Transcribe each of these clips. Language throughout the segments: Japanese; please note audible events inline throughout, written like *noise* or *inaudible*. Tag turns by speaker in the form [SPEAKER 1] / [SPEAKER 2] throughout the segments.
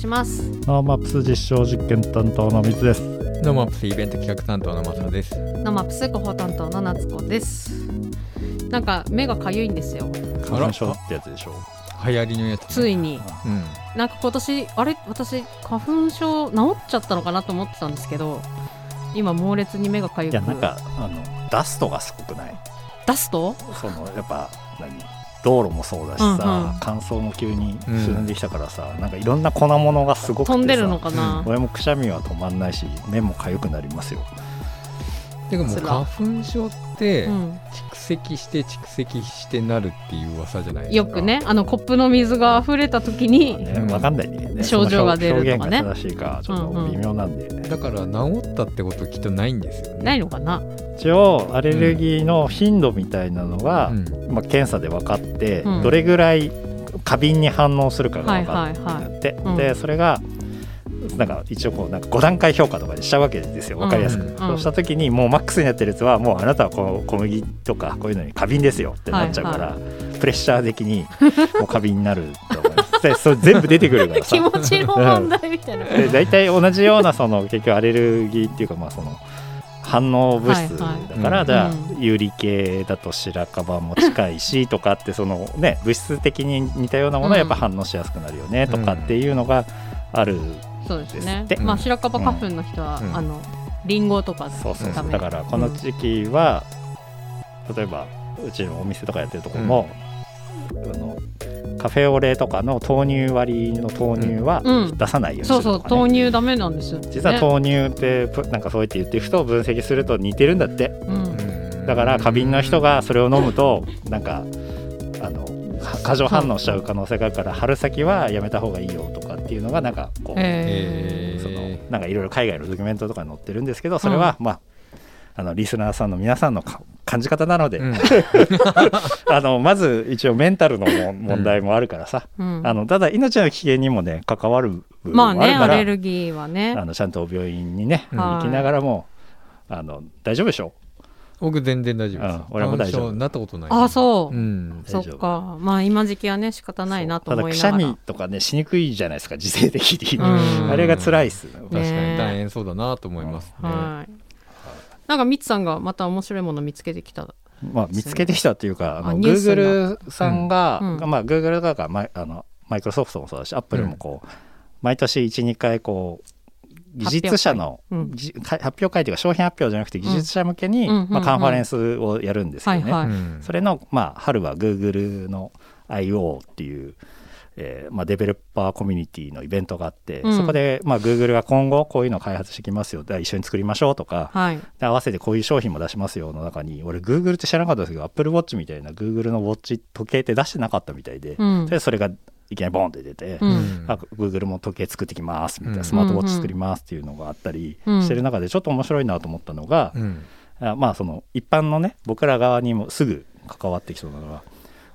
[SPEAKER 1] します
[SPEAKER 2] NoMaps 実証実験担当の水です。
[SPEAKER 3] NoMaps イベント企画担当のマサです。
[SPEAKER 1] NoMaps 広報担当の夏子ですなんか目がかゆいんですよ
[SPEAKER 2] 花粉症ってやつでしょ。
[SPEAKER 3] 流行りのやつ。
[SPEAKER 1] ついに
[SPEAKER 3] うん。
[SPEAKER 1] なんか今年あれ？私花粉症治っちゃったのかなと思ってたんですけど今猛烈に目がかゆく
[SPEAKER 2] いやなんかあのダストがすごくない？
[SPEAKER 1] ダスト？
[SPEAKER 2] そのやっぱ何道路もそうだしさ、乾燥も急に進んできたからさ、なんかいろんな粉物がすごくてさ
[SPEAKER 1] 飛んでるのかな、
[SPEAKER 2] 俺もくしゃみは止まんないし目も痒くなりますよ。
[SPEAKER 3] てかも花粉症って
[SPEAKER 1] うん。
[SPEAKER 3] 蓄積して蓄積してなるっていう噂じゃない
[SPEAKER 1] よくねあのコップの水が溢れた時に、
[SPEAKER 2] かんないね。
[SPEAKER 1] 症状が出るとかね。
[SPEAKER 2] 正しいかちょっと微妙なんで。
[SPEAKER 3] だから治ったってこときっとないんですよね。
[SPEAKER 1] ないのかな？
[SPEAKER 2] 一応アレルギーの頻度みたいなのが、
[SPEAKER 3] うん。
[SPEAKER 2] まあ、検査で分かって、
[SPEAKER 1] うん。
[SPEAKER 2] どれぐらい過敏に反応するかが分かって、
[SPEAKER 1] うん。
[SPEAKER 2] でそれがなんか一応こうなんか5段階評価とかにしたわけですよ。分かりやすく、
[SPEAKER 3] うん。
[SPEAKER 2] そうした時にもうマックスになってるやつはもうあなたはこう小麦とかこういうのに過敏ですよってなっちゃうから、プレッシャー的にもう過敏になると思います。でそれ全部出てくるからさ。*laughs*
[SPEAKER 1] 気持ちの問題みたいな、
[SPEAKER 2] で大体同じようなその結局アレルギーっていうかまあその反応物質だ
[SPEAKER 1] はい
[SPEAKER 2] から、
[SPEAKER 3] はい
[SPEAKER 2] じゃあ
[SPEAKER 1] うん。
[SPEAKER 2] 有利系だと白樺も近いしとかってそのね物質的に似たようなものはやっぱ反応しやすくなるよねとかっていうのがある、
[SPEAKER 1] そうですね。
[SPEAKER 2] で
[SPEAKER 1] まあ白樺花粉の人は、
[SPEAKER 3] うん。
[SPEAKER 1] あのリンゴとか
[SPEAKER 2] そうそうだからこの時期は、例えばうちのお店とかやってるところも、あのカフェオレとかの豆乳割りの豆乳は
[SPEAKER 1] うん。
[SPEAKER 2] 出さないようにす
[SPEAKER 1] そうそう。
[SPEAKER 2] るとか、ね
[SPEAKER 1] 豆乳ダメなんですよ、ね、
[SPEAKER 2] 実は豆乳ってぷなんかそうやって言っていくと分析すると似てるんだって。
[SPEAKER 1] うん。
[SPEAKER 2] だから過敏な人がそれを飲むとなんかあの過剰反応しちゃう可能性があるから春先はやめた方がいいよとかっていうのがなんかこう、
[SPEAKER 1] へ
[SPEAKER 3] え
[SPEAKER 2] そのなんかいろいろ海外のドキュメントとかに載ってるんですけどそれは、まああのリスナーさんの皆さんのか感じ方なので、
[SPEAKER 3] うん。*laughs*
[SPEAKER 2] あのまず一応メンタルのも問題もあるからさ、
[SPEAKER 1] うん。
[SPEAKER 2] あのただ命の危険にもね関わる部分も
[SPEAKER 1] まあね
[SPEAKER 2] あるから、
[SPEAKER 1] アレルギーはね。
[SPEAKER 2] あのちゃんと病院にね、
[SPEAKER 3] うん
[SPEAKER 2] 行きながらもあの大丈夫でしょ？
[SPEAKER 3] 僕全然大丈夫です。
[SPEAKER 2] うん俺も大丈夫。
[SPEAKER 3] なったことない。
[SPEAKER 1] あそう、
[SPEAKER 3] うん。
[SPEAKER 1] そっか。まあ今時期はね仕方ないなと思いな
[SPEAKER 2] ただ
[SPEAKER 1] がら
[SPEAKER 2] くしゃみとかねしにくいじゃないですか時勢的に、
[SPEAKER 1] うん。
[SPEAKER 2] あれが辛いっす。
[SPEAKER 3] 確か
[SPEAKER 1] ね
[SPEAKER 3] に大変そうだなと思いますね。
[SPEAKER 1] はい。なんかミツさんがまた面白いもの見つけてきた。
[SPEAKER 2] まあ、見つけてきたっていうかあの Google さんが、
[SPEAKER 1] うん。うん。
[SPEAKER 2] まあ、Google とかマイあのマイクロソフトもそうだし Apple もこう、毎年12回こう技術者の、
[SPEAKER 1] 発表会。うん。
[SPEAKER 2] じか発表会というか商品発表じゃなくて技術者向けに、まあ、カンファレンスをやるんですよね。
[SPEAKER 1] はいはい。
[SPEAKER 3] うん。
[SPEAKER 2] それの、まあ、春は Google の I.O. っていう、えーまあ、デベロッパーコミュニティのイベントがあって、
[SPEAKER 1] うん。
[SPEAKER 2] そこで、まあ、Google が今後こういうのを開発してきますよ。で一緒に作りましょうとか、
[SPEAKER 1] はい。
[SPEAKER 2] で合わせてこういう商品も出しますよの中に俺 Google って知らなかったですけど Apple Watch みたいな Google のウォッチ時計って出してなかったみたいで、
[SPEAKER 1] うん。
[SPEAKER 2] でそれがいきなりボンって出て、
[SPEAKER 1] うん。
[SPEAKER 2] あ Google も時計作ってきますみたいな、
[SPEAKER 3] うん。
[SPEAKER 2] スマートウォッチ作りますっていうのがあったり
[SPEAKER 1] うん。
[SPEAKER 2] してる中でちょっと面白いなと思ったのが、
[SPEAKER 3] うん。
[SPEAKER 2] あまあその一般のね僕ら側にもすぐ関わってきそうなのが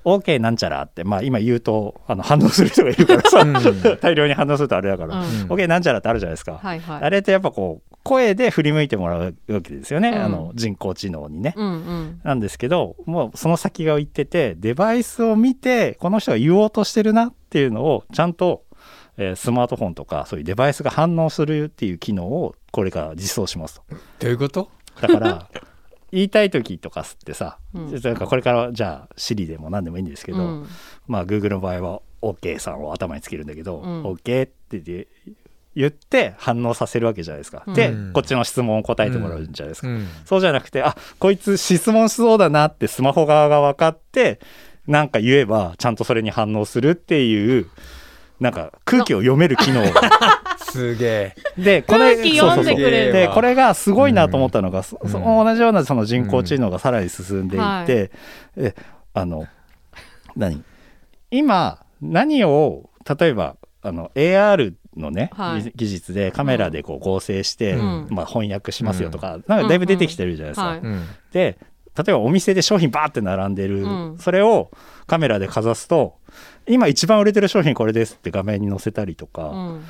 [SPEAKER 2] OK なんちゃらって、まあ、今言うとあの反応する人がいるからさ、
[SPEAKER 3] うん。*laughs*
[SPEAKER 2] 大量に反応するとあれだから、
[SPEAKER 1] うん。
[SPEAKER 2] OK なんちゃらってあるじゃないですか、
[SPEAKER 1] はいはい。
[SPEAKER 2] あれってやっぱこう声で振り向いてもらうわけですよね、
[SPEAKER 1] うん。
[SPEAKER 2] あの人工知能にね。
[SPEAKER 1] うんうん。
[SPEAKER 2] なんですけどもうその先が言っててデバイスを見てこの人が言おうとしてるなっていうのをちゃんと、えースマートフォンとかそういうデバイスが反応するっていう機能をこれから実装しますと。
[SPEAKER 3] どういうこと？
[SPEAKER 2] だから *laughs* 言いたい時とかってさ、
[SPEAKER 1] うん
[SPEAKER 2] なんかこれからじゃあ Siri でも何でもいいんですけど、
[SPEAKER 1] うん
[SPEAKER 2] まあ Google の場合は OK さんを頭につけるんだけど、
[SPEAKER 1] うん
[SPEAKER 2] OK って言って反応させるわけじゃないですか。
[SPEAKER 1] うん
[SPEAKER 2] で
[SPEAKER 3] うん
[SPEAKER 2] こっちの質問を答えてもらうんじゃないですか。
[SPEAKER 3] うん。
[SPEAKER 2] そうじゃなくてあこいつ質問しそうだなってスマホ側が分かってなんか言えばちゃんとそれに反応するっていうなんか空気を読める機能が
[SPEAKER 3] すげえ。
[SPEAKER 2] でこれ
[SPEAKER 1] 空気読んでくれる
[SPEAKER 2] でこれがすごいなと思ったのが、そ
[SPEAKER 3] うん。
[SPEAKER 2] その同じようなその人工知能がさらに進んでいって、えあの何？今何を例えばあの AR のね、
[SPEAKER 1] はい。
[SPEAKER 2] 技技術でカメラでこう合成して、
[SPEAKER 1] うん。
[SPEAKER 2] まあ、翻訳しますよとか、なんかだいぶ出てきてるじゃないですか。
[SPEAKER 1] はい
[SPEAKER 3] うん。
[SPEAKER 2] で例えばお店で商品バーって並んでる、
[SPEAKER 1] うん。
[SPEAKER 2] それをカメラでかざすと今一番売れてる商品これですって画面に載せたりとか、
[SPEAKER 1] うん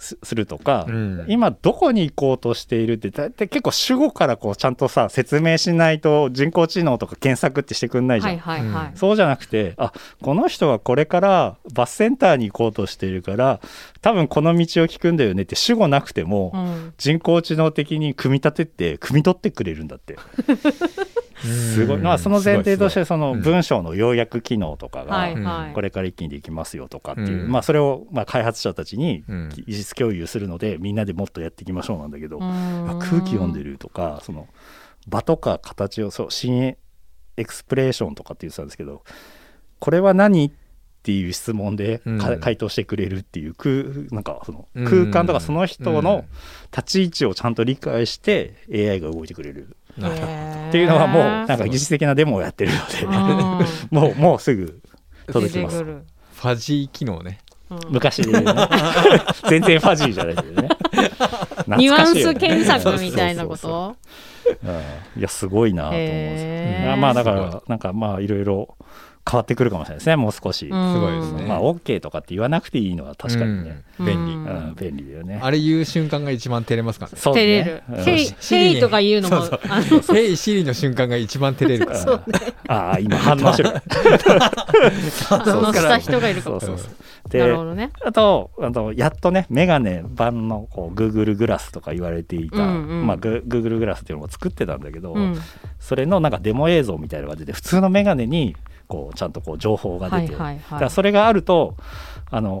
[SPEAKER 2] すするとか、
[SPEAKER 3] うん
[SPEAKER 2] 今どこに行こうとしているってだって結構主語からこうちゃんとさ説明しないと人工知能とか検索ってしてくんないじゃん。
[SPEAKER 1] はいはいはい。
[SPEAKER 2] そうじゃなくてあこの人はこれからバスセンターに行こうとしているから多分この道を聞くんだよねって主語なくても、
[SPEAKER 1] うん
[SPEAKER 2] 人工知能的に組み立てて汲み取ってくれるんだってすごい、まあ、その前提としてその文章の要約機能とかが。これから一気にできますよとかっていう、
[SPEAKER 3] うん。
[SPEAKER 2] まあ、それをまあ開発者たちに
[SPEAKER 3] うん。
[SPEAKER 2] 技術共有するのでみんなでもっとやっていきましょうなんだけど、
[SPEAKER 1] うん。
[SPEAKER 2] あ空気読んでるとかその場とか形をそう新エクスプレーションとかって言ってたんですけどこれは何っていう質問でか、
[SPEAKER 3] うん。
[SPEAKER 2] 回答してくれるっていう空なんかその
[SPEAKER 3] うん。
[SPEAKER 2] 空間とかその人
[SPEAKER 3] うん。
[SPEAKER 2] の立ち位置をちゃんと理解して AI が動いてくれるっていうのはもうなんか技術的なデモをやってるので、*laughs* もうもうすぐ届きます。
[SPEAKER 3] ファジー機能ね。
[SPEAKER 1] うん。
[SPEAKER 2] 昔 *laughs* 全然ファジーじゃないけどね。
[SPEAKER 1] ニュアンス検索みたいなこと？
[SPEAKER 2] いやすごいなと思うまあだか
[SPEAKER 3] す
[SPEAKER 2] らなんかまあいろいろ変わってくるかもしれないですねもう少し、
[SPEAKER 1] うん。
[SPEAKER 3] すごいですね。
[SPEAKER 2] まあ OK とかって言わなくていいのは確かにね、
[SPEAKER 3] うん。便利。
[SPEAKER 1] うん。
[SPEAKER 2] うん便利だよね。
[SPEAKER 3] あれ言う瞬間が一番照れますからね。
[SPEAKER 2] そう
[SPEAKER 1] 照れる。
[SPEAKER 2] うん。
[SPEAKER 1] ヘイ、
[SPEAKER 3] シリに
[SPEAKER 1] ヘイとか言うのも
[SPEAKER 3] そうそう、
[SPEAKER 1] あの、
[SPEAKER 3] ヘイシリの瞬間が一番照れるから
[SPEAKER 2] ああ今反応してる。
[SPEAKER 1] 反応した人がいるかも。
[SPEAKER 2] そうそうそう。
[SPEAKER 1] な
[SPEAKER 2] で
[SPEAKER 1] るほどね。
[SPEAKER 2] あとあとやっとねメガネ版のこう Google グラスとか言われていた、
[SPEAKER 1] うんうん。
[SPEAKER 2] まあ、グ Google グラスっていうのも作ってたんだけど、
[SPEAKER 1] うん。
[SPEAKER 2] それのなんかデモ映像みたいなのが出て普通のメガネにこうちゃんとこう情報が
[SPEAKER 1] はい
[SPEAKER 2] 出て、
[SPEAKER 1] はい。はい。
[SPEAKER 2] それがあるとあの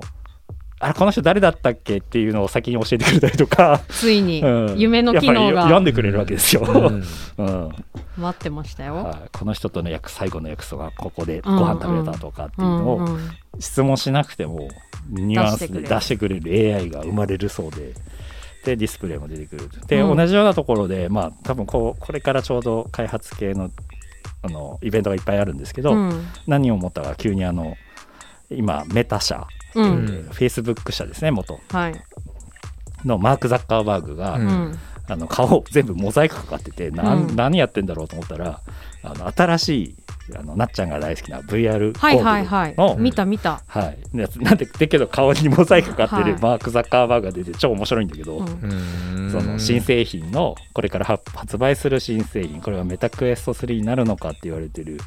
[SPEAKER 2] あれこの人誰だったっけっていうのを先に教えてくれたりとか、
[SPEAKER 1] ついに
[SPEAKER 2] うん。
[SPEAKER 1] 夢の機能
[SPEAKER 2] やっぱり読ん
[SPEAKER 1] が
[SPEAKER 2] でくれるわけですよ。
[SPEAKER 3] うん。
[SPEAKER 2] うん。
[SPEAKER 1] 待ってましたよ。
[SPEAKER 2] はい。この人との約最後の約束がここでご
[SPEAKER 1] うん。
[SPEAKER 2] 飯食べれたとかっていう
[SPEAKER 1] うん
[SPEAKER 2] のを
[SPEAKER 1] うん
[SPEAKER 2] 質問しなくてもニュアンスで出してくれる AI が生まれるそうで。でディスプレイも出てくる。で、
[SPEAKER 1] うん。
[SPEAKER 2] 同じようなところでまあ多分こうこれからちょうど開発系のあのイベントがいっぱいあるんですけど、
[SPEAKER 1] うん
[SPEAKER 2] 何を思ったか急にあの今メタ社。フェイスブック社ですね元
[SPEAKER 1] はい。
[SPEAKER 2] のマーク・ザッカーバーグが、
[SPEAKER 3] う
[SPEAKER 1] うんん。
[SPEAKER 2] あの顔全部モザイクかかってて、
[SPEAKER 1] うん
[SPEAKER 2] 何やってんだろうと思ったらあの新しいあのなっちゃんが大好きな VR
[SPEAKER 1] は。見た見た。
[SPEAKER 2] はい、やつなんでだけど顔にモザイクかかってる
[SPEAKER 1] はい。
[SPEAKER 2] マーク・ザッカーバーグが出て超面白いんだけど、
[SPEAKER 1] うん。
[SPEAKER 3] うん。
[SPEAKER 2] その新製品のこれから発発売する新製品これがメタクエスト3になるのかって言われてる、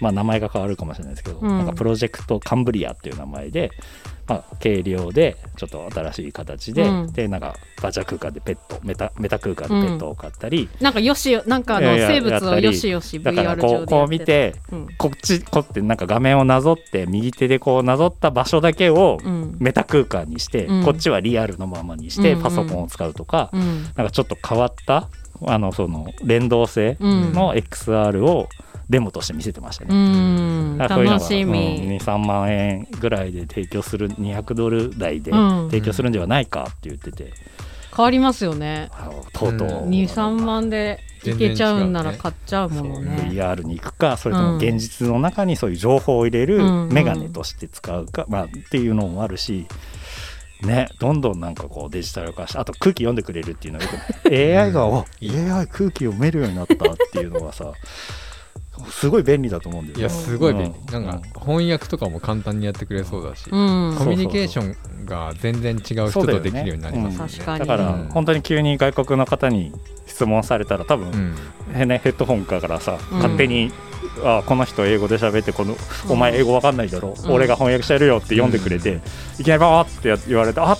[SPEAKER 2] まあ、名前が変わるかもしれないですけど、
[SPEAKER 1] うん。
[SPEAKER 2] なんかプロジェクトカンブリアっていう名前で、まあ、軽量でちょっと新しい形で、
[SPEAKER 1] うん。
[SPEAKER 2] でなんかバーチャル空間でペットメタメタ空間でペットを買ったり、
[SPEAKER 1] なんかよしよ、なんかあの生物をよしよし
[SPEAKER 2] だから
[SPEAKER 1] VR
[SPEAKER 2] こ
[SPEAKER 1] 上で
[SPEAKER 2] うこう見て
[SPEAKER 1] うん
[SPEAKER 2] こっちこうってなんか画面をなぞって右手でこうなぞった場所だけを
[SPEAKER 1] うん。
[SPEAKER 2] メタ空間にして、
[SPEAKER 1] うん。
[SPEAKER 2] こっちはリアルのままにして
[SPEAKER 1] うん。うん
[SPEAKER 2] パソコンを使うとか、
[SPEAKER 1] うん。
[SPEAKER 2] なんかちょっと変わったあのその連動性
[SPEAKER 1] うん。
[SPEAKER 2] の XR をデモとして見せてました
[SPEAKER 1] う
[SPEAKER 2] ね。
[SPEAKER 1] 楽し
[SPEAKER 2] うん、
[SPEAKER 1] み。
[SPEAKER 2] 23万円ぐらいで提供する200ドル台で
[SPEAKER 1] うん。
[SPEAKER 2] 提供するんではないかって言ってて、
[SPEAKER 1] 変わりますよね。
[SPEAKER 2] とうとう、
[SPEAKER 3] うん。
[SPEAKER 1] 二三万でいけちゃうんなら買っちゃうものね。
[SPEAKER 2] VR に行くかそれとも現実の中にそういう情報を入れる
[SPEAKER 1] うん。
[SPEAKER 2] メガネとして使うか、まあ、っていうのもあるし、ね、どんどんなんかこうデジタル化してあと空気読んでくれるっていうのはよく AI *laughs* がお AI 空気読めるようになったっていうのはさすごい便利だと思うんだよ。ね
[SPEAKER 3] いやすごい便利、
[SPEAKER 2] うん。
[SPEAKER 3] なんか翻訳とかも簡単にやってくれそうだし、
[SPEAKER 1] うん。
[SPEAKER 3] コミュニケーションが全然違う人とできるようになりますよ
[SPEAKER 2] だから
[SPEAKER 3] うん。
[SPEAKER 2] 本当に急に外国の方に質問されたら多分、
[SPEAKER 3] うん。
[SPEAKER 2] ヘッドホンからさ、
[SPEAKER 1] うん。
[SPEAKER 2] 勝手にあこの人英語で喋ってこのお前英語わかんないだろ、
[SPEAKER 1] うん
[SPEAKER 2] 俺が翻訳してるよって読んでくれて、いきなりバーってや言われてあっ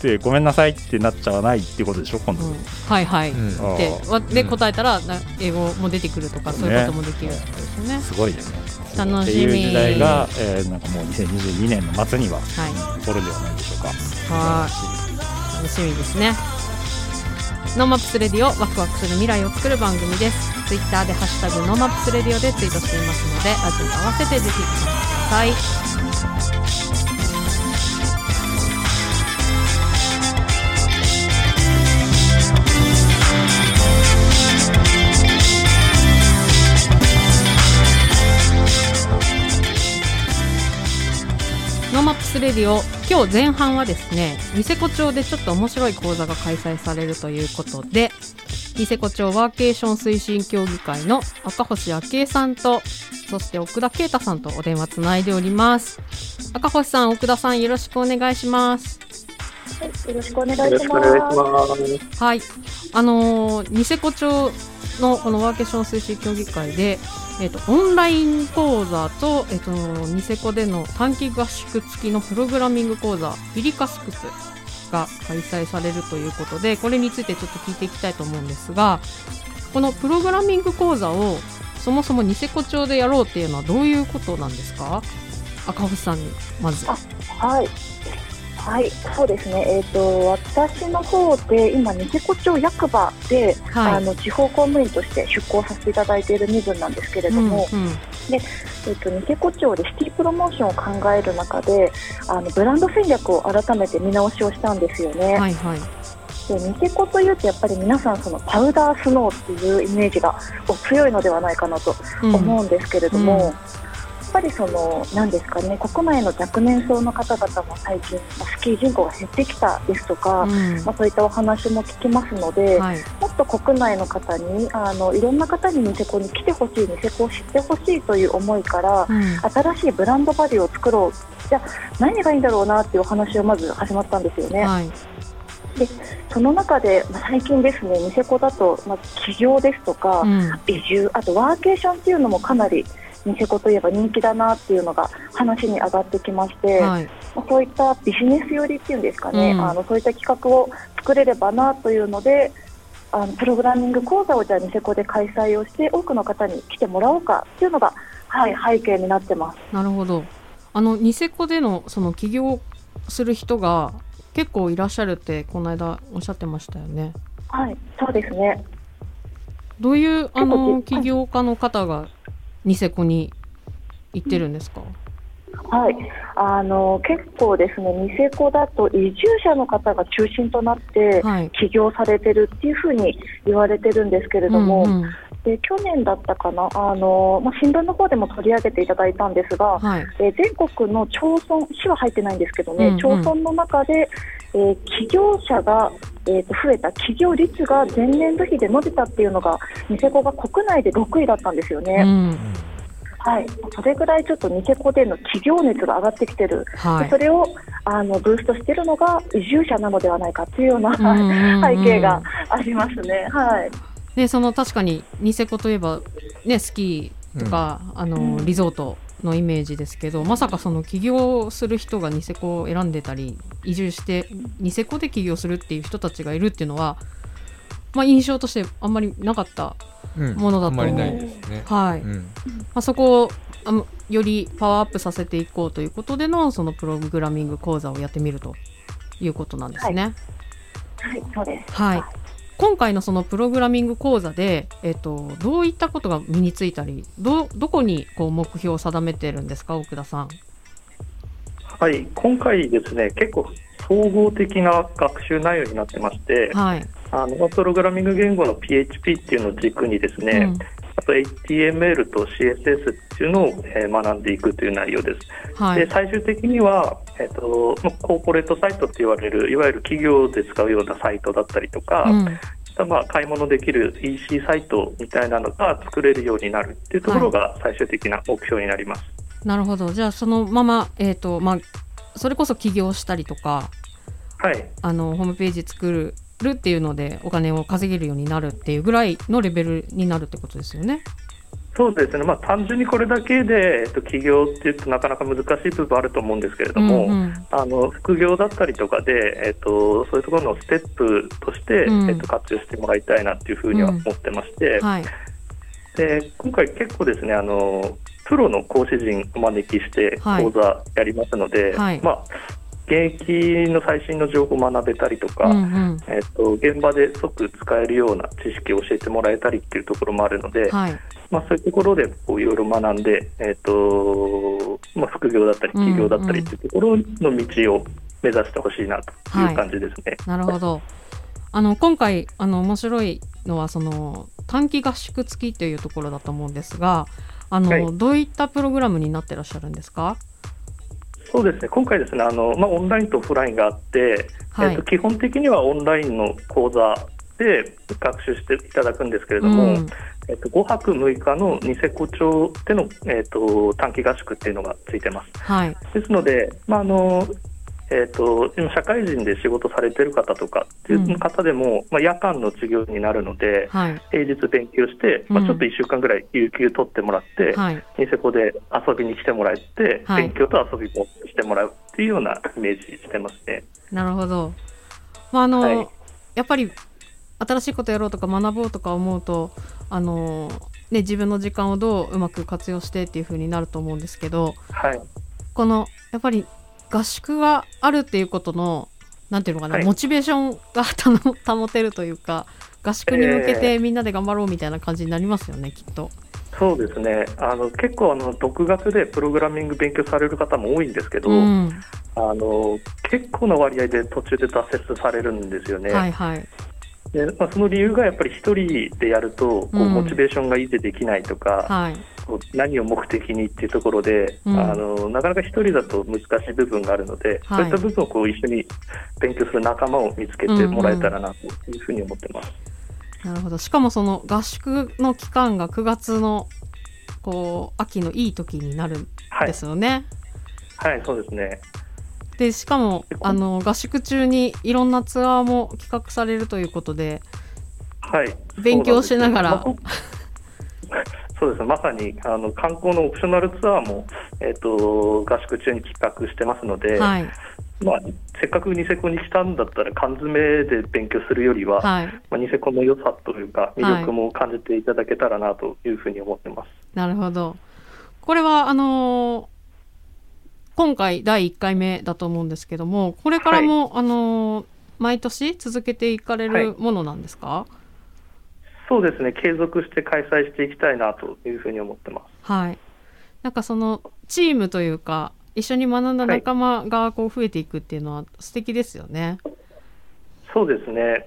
[SPEAKER 2] てごめんなさいってなっちゃわないっていうことでしょ今度、
[SPEAKER 1] うんはいはい。
[SPEAKER 3] うん
[SPEAKER 2] あ
[SPEAKER 1] でで
[SPEAKER 3] うん
[SPEAKER 1] 答えたらな英語も出てくるとかそういうこともできるってことですよね。
[SPEAKER 2] すごいですね
[SPEAKER 1] 楽しみ
[SPEAKER 2] っていう時代が、えーなんかもう2022年の末には
[SPEAKER 1] はい。
[SPEAKER 2] 起こるんではないでしょうか
[SPEAKER 1] はい。楽しみですね。 NoMaps Radio ワクワクする未来を作る番組です。ツイッターでハッシュタグ NoMaps Radio でツイートしていますので、ラジオと合わせてぜひご覧ください。スレディオ今日前半はですねニセコ町でちょっと面白い講座が開催されるということでニセコ町ワーケーション推進協議会の赤星昭恵さんとそして奥田啓太さんとお電話つないでおります赤星さん奥田さんよろしくお願いします
[SPEAKER 4] よろしくお願い
[SPEAKER 5] よろ
[SPEAKER 4] し
[SPEAKER 5] くお願いし
[SPEAKER 4] す。
[SPEAKER 5] ます。
[SPEAKER 1] はい。あのーニセコ町のこのワーケーション推進協議会で、えっ、と、オンライン講座と、えっ、と、ニセコでの短期合宿付きのプログラミング講座、フィリカスクスが開催されるということで、これについてちょっと聞いていきたいと思うんですが、このプログラミング講座をそもそもニセコ町でやろうっていうのはどういうことなんですか？赤星さんに、まず。
[SPEAKER 4] はい。はい、そうですね。えっ、と、私の方で、今、ニセコ町役場で、
[SPEAKER 1] はい。
[SPEAKER 4] あの、地方公務員として出向させていただいている身分なんですけれども、
[SPEAKER 1] うんうん
[SPEAKER 4] えっ、と、ニセコ町でシティプロモーションを考える中で、あの、ブランド戦略を改めて見直しをしたんですよね。
[SPEAKER 1] はいはい。
[SPEAKER 4] でニセコというとやっぱり皆さんそのパウダースノーっていうイメージがお強いのではないかなと
[SPEAKER 1] うん
[SPEAKER 4] 思うんですけれども、
[SPEAKER 1] うん
[SPEAKER 4] やっぱりその何ですかね国内の若年層の方々も最近まあスキー人口が減ってきたですとか、
[SPEAKER 1] うん
[SPEAKER 4] まあ、そういったお話も聞きますので、
[SPEAKER 1] はい。
[SPEAKER 4] もっと国内の方にあのいろんな方にニセコに来てほしいニセコを知ってほしいという思いから、
[SPEAKER 1] うん
[SPEAKER 4] 新しいブランドバリューを作ろうじゃあ何がいいんだろうなっていうお話をまず始まったんですよね。
[SPEAKER 1] はい。
[SPEAKER 4] その中で、まあ、最近ですね、ニセコだと、まあ、起業ですとか、
[SPEAKER 1] うん
[SPEAKER 4] 移住、あとワーケーションっていうのもかなりニセコといえば人気だなっていうのが話に上がってきまして、
[SPEAKER 1] はい。
[SPEAKER 4] まあ、そういったビジネス寄りっていうんですかね、
[SPEAKER 1] うん
[SPEAKER 4] あのそういった企画を作れればなというので、あのプログラミング講座をじゃあニセコで開催をして、多くの方に来てもらおうかっていうのが、はい、背景になってます。
[SPEAKER 1] なるほど。あのニセコでのその起業する人が結構いらっしゃるってこの間おっしゃってましたよね。
[SPEAKER 4] はい、そうですね。
[SPEAKER 1] どういうあの起業家の方がニセコに行ってるんですか？
[SPEAKER 4] はい、あの結構ですね、ニセコだと移住者の方が中心となって
[SPEAKER 1] はい。
[SPEAKER 4] 起業されてるっていうふうに言われてるんですけれども、
[SPEAKER 1] うんうん
[SPEAKER 4] で去年だったかな、あのまあ、新聞の方でも取り上げていただいたんですが、
[SPEAKER 1] はい。
[SPEAKER 4] えー全国の町村、市は入ってないんですけどね、
[SPEAKER 1] うんうん
[SPEAKER 4] 町村の中で、えー起業者が、えーと増えた、起業率が前年度比で伸びたっていうのが、ニセコが国内で6位だったんですよね。
[SPEAKER 1] うん。
[SPEAKER 4] はい、それぐらいちょっとニセコでの起業熱が上がってきてる、
[SPEAKER 1] はい
[SPEAKER 4] でそ。れをあのブーストしているのが移住者なのではないかっていうような、
[SPEAKER 1] うんうんうん *laughs*
[SPEAKER 4] 背景がありますね。はい、
[SPEAKER 1] でその確かにニセコといえばねスキーとか、あのリゾートのイメージですけどまさかその起業する人がニセコを選んでたり移住してニセコで起業するっていう人たちがいるっていうのは、まあ、印象としてあんまりなかった、
[SPEAKER 3] うん
[SPEAKER 1] ものだと
[SPEAKER 3] あんまりないですね。
[SPEAKER 1] はい
[SPEAKER 3] うん
[SPEAKER 1] まあ、そこをあのよりパワーアップさせていこうということでのそのプログラミング講座をやってみるということなんですね。
[SPEAKER 4] はい、そうです。
[SPEAKER 1] はい、今回のそのプログラミング講座で、えっと、どういったことが身についたりどどこにこう目標を定めてるんですか奥田さん？
[SPEAKER 5] はい、今回ですね、結構総合的な学習内容になってまして、
[SPEAKER 1] はい、
[SPEAKER 5] あのプログラミング言語の PHP っていうのを軸にですね、
[SPEAKER 1] うん
[SPEAKER 5] あと HTML と CSS っていうのを、えー学んでいくという内容です。
[SPEAKER 1] はい。
[SPEAKER 5] で最終的には、えっとまあコーポレートサイトって言われるいわゆる企業で使うようなサイトだったりとか、
[SPEAKER 1] うん。
[SPEAKER 5] まあ、買い物できる EC サイトみたいなのが作れるようになるっていうところが最終的な目標になります。
[SPEAKER 1] なるほど。じゃあそのまま、えっとまあ、それこそ起業したりとか
[SPEAKER 5] はい、
[SPEAKER 1] あのホームページ作るっていうのでお金を稼げるようになるっていうぐらいのレベルになるってことですよね。
[SPEAKER 5] そうですね、まあ、単純にこれだけで、えっと、起業っていうとなかなか難しい部分あると思うんですけれども、
[SPEAKER 1] うんうん。
[SPEAKER 5] あの副業だったりとかで、えっと、そういうところのステップとして、
[SPEAKER 1] うん。
[SPEAKER 5] えっと、活用してもらいたいなっていうふうには思ってまして、
[SPEAKER 1] はい。
[SPEAKER 5] で今回結構ですねあのプロの講師陣お招きして
[SPEAKER 1] はい。
[SPEAKER 5] 講座やりますので、
[SPEAKER 1] はい。
[SPEAKER 5] まあ、現役の最新の情報を学べたりとか、
[SPEAKER 1] うんうん
[SPEAKER 5] えっと、現場で即使えるような知識を教えてもらえたりっていうところもあるので、
[SPEAKER 1] はい
[SPEAKER 5] まあ、そういうところでこういろいろ学んで、えっとまあ、副業だったり企業だったりっていうところの道を目指してほしいなという感じですね。
[SPEAKER 1] なるほど。あの今回あの面白いのはその短期合宿付きというところだと思うんですが、あの、
[SPEAKER 5] はい
[SPEAKER 1] どういったプログラムになってらっしゃるんですか？
[SPEAKER 5] そうですね。今回ですねあの、まあ、オンラインとオフラインがあって、
[SPEAKER 1] はい。
[SPEAKER 5] えっと、基本的にはオンラインの講座で学習していただくんですけれども、
[SPEAKER 1] うん。
[SPEAKER 5] えっと、5泊6日のニセコ町での、えっと、短期合宿っていうのがついてます。
[SPEAKER 1] はい。
[SPEAKER 5] ですので、まああのえー、と今社会人で仕事されてる方とかっていう方でも、まあ、夜間の授業になるので、
[SPEAKER 1] はい。
[SPEAKER 5] 平日勉強して、まあ、
[SPEAKER 1] うん
[SPEAKER 5] ちょっと1週間ぐらい有給取ってもらって、
[SPEAKER 1] はい。
[SPEAKER 5] ニセコで遊びに来てもらって、
[SPEAKER 1] はい
[SPEAKER 5] 勉強と遊びもしてもらうっていうようなイメージしてますね。
[SPEAKER 1] なるほど。まあ、あの、
[SPEAKER 5] はい
[SPEAKER 1] やっぱり新しいことやろうとか学ぼうとか思うと、あの、ね、自分の時間をどううまく活用してっていう風になると思うんですけど、
[SPEAKER 5] はい、
[SPEAKER 1] このやっぱり合宿があるっていうことのなんていうのかな、
[SPEAKER 5] はい
[SPEAKER 1] モチベーションが保保てるというか合宿に向けてみんなで頑張ろうみたいな感じになりますよね、きっと。
[SPEAKER 5] そうですねあの結構あの独学でプログラミング勉強される方も多いんですけど、
[SPEAKER 1] うん、
[SPEAKER 5] あの結構な割合で途中で挫折されるんですよね。
[SPEAKER 1] はいはい。
[SPEAKER 5] でまあ、その理由がやっぱり一人でやるとこう
[SPEAKER 1] うん
[SPEAKER 5] モチベーションが維持できないとか、
[SPEAKER 1] はい。
[SPEAKER 5] こう何を目的にっていうところで、
[SPEAKER 1] うん
[SPEAKER 5] あのなかなか一人だと難しい部分があるので、
[SPEAKER 1] はい
[SPEAKER 5] そういった部分をこう一緒に勉強する仲間を見つけてもらえたらなというふうに思ってます。
[SPEAKER 1] なるほど。しかもその合宿の期間が9月のこう秋のいい時になるん
[SPEAKER 5] はい
[SPEAKER 1] ですよね。
[SPEAKER 5] はい、そうですね。
[SPEAKER 1] でしかもあの合宿中にいろんなツアーも企画されるということで
[SPEAKER 5] はい。
[SPEAKER 1] 勉強しながら
[SPEAKER 5] そうですよまさにあの観光のオプショナルツアーもえっ、と合宿中に企画してますので、
[SPEAKER 1] はい
[SPEAKER 5] まあせっかくニセコに来たんだったら缶詰で勉強するよりは、
[SPEAKER 1] はい
[SPEAKER 5] まあ、ニセコの良さというか魅力も感じていただけたらなというふうに思ってます。
[SPEAKER 1] なるほど。これはあのー今回第1回目だと思うんですけどもこれからも、あのー毎年続けていかれるものなんですか？
[SPEAKER 5] そうですね。継続して開催していきたいなというふうに思ってます。
[SPEAKER 1] はい。なんかそのチームというか一緒に学んだ仲間がこう増えていくっていうのは素敵ですよね。
[SPEAKER 5] そうですね。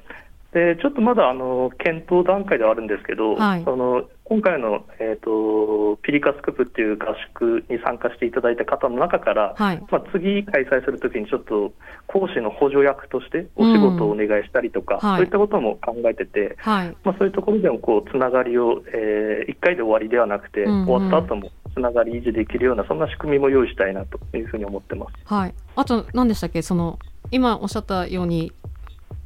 [SPEAKER 5] でちょっとまだあの検討段階ではあるんですけど、
[SPEAKER 1] はい
[SPEAKER 5] その今回の、えー、とピリカスクープっていう合宿に参加していただいた方の中から、
[SPEAKER 1] はい。
[SPEAKER 5] まあ、次開催するときにちょっと講師の補助役としてお仕事をお願いしたりとか、
[SPEAKER 1] うんはい
[SPEAKER 5] そういったことも考えてて、
[SPEAKER 1] はい。
[SPEAKER 5] まあ、そういうところでもこうつながりを、え1回で終わりではなくて、
[SPEAKER 1] うんうん
[SPEAKER 5] 終わった後もつながり維持できるようなそんな仕組みも用意したいなというふうに思ってます。
[SPEAKER 1] はい。あと何でしたっけ？その今おっしゃったように。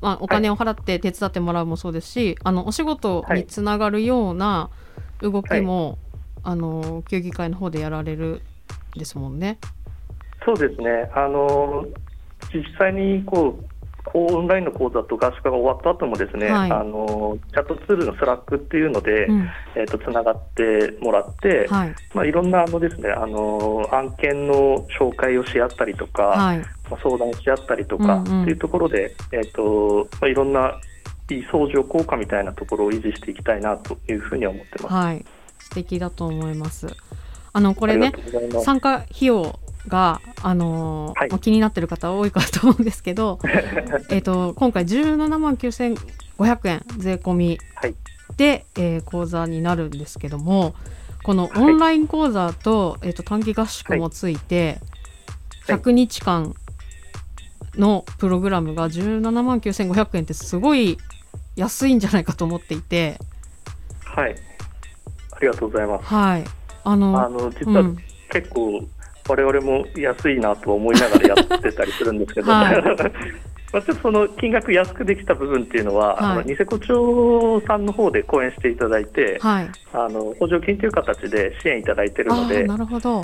[SPEAKER 1] まあ、お金を払って手伝ってもらうもそうですし、あのお仕事につながるような動きも、あの球技会の方でやられるんですもんね。
[SPEAKER 5] そうですね、あの実際にこうオンラインの講座と合宿が終わった後もですね、
[SPEAKER 1] はい
[SPEAKER 5] あのチャットツールの Slack っていうので、
[SPEAKER 1] うん、
[SPEAKER 5] えー、とつながってもらって、
[SPEAKER 1] はい。
[SPEAKER 5] まあ、いろんなあのですねあの案件の紹介をし合ったりとか、
[SPEAKER 1] はい。
[SPEAKER 5] まあ、相談し合ったりとか
[SPEAKER 1] うんうん
[SPEAKER 5] っていうところで、えーとまあ、いろんないい相乗効果みたいなところを維持していきたいなというふうには思ってます。
[SPEAKER 1] はい。素敵だと思います。あのこれね参加費用が、あのー
[SPEAKER 5] はい。
[SPEAKER 1] まあ気になってる方多いかと思うんですけど *laughs* えっと今回17万9500円税込み
[SPEAKER 5] はい。
[SPEAKER 1] で、えー講座になるんですけどもこのオンライン講座と,、えー、と短期合宿もついて、
[SPEAKER 5] はい。
[SPEAKER 1] 100日間のプログラムが17万9500円ってすごい安いんじゃないかと思っていて。
[SPEAKER 5] はい。ありがとうございます。
[SPEAKER 1] はい。あの
[SPEAKER 5] あの実は
[SPEAKER 1] うん。
[SPEAKER 5] 結構我々も安いなとは思いながらやってたりするんですけど、
[SPEAKER 1] はい。*laughs*
[SPEAKER 5] まあちょっとその金額安くできた部分っていうのは、
[SPEAKER 1] はい。
[SPEAKER 5] あのニセコ町さんの方で講演していただいて、
[SPEAKER 1] はい。
[SPEAKER 5] あの補助金という形で支援いただいている
[SPEAKER 1] あ
[SPEAKER 5] ので
[SPEAKER 1] ー、なるほど。
[SPEAKER 5] は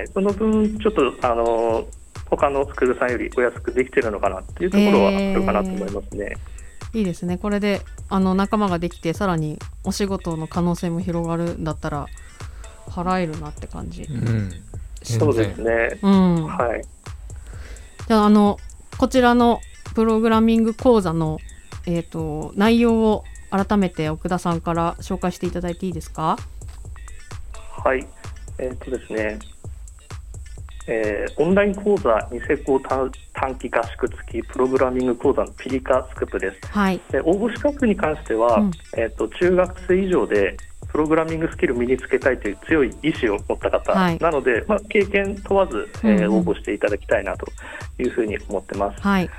[SPEAKER 5] い、その分ちょっとあの他のスクールさんよりお安くできてるのかなっていうところはあるかなと思いますね。
[SPEAKER 1] いいですね。これであの仲間ができてさらにお仕事の可能性も広がるんだったら払えるなって感じ。
[SPEAKER 3] うん。
[SPEAKER 5] そうですね。
[SPEAKER 1] うん
[SPEAKER 5] はい。
[SPEAKER 1] じゃああのこちらのプログラミング講座の、えー、と内容を改めて奥田さんから紹介していただいていいですか？
[SPEAKER 5] はい。えーっとですね。えーオンライン講座ニセコ短短期合宿付きプログラミング講座のピリカスクープです。
[SPEAKER 1] はい
[SPEAKER 5] で応募資格に関しては、
[SPEAKER 1] うん
[SPEAKER 5] えーっと中学生以上でプログラミングスキルを身につけたいという強い意志を持った方、
[SPEAKER 1] はい
[SPEAKER 5] なので、まあ、経験問わず、えー応募していただきたいなというふうに思ってます。
[SPEAKER 1] はい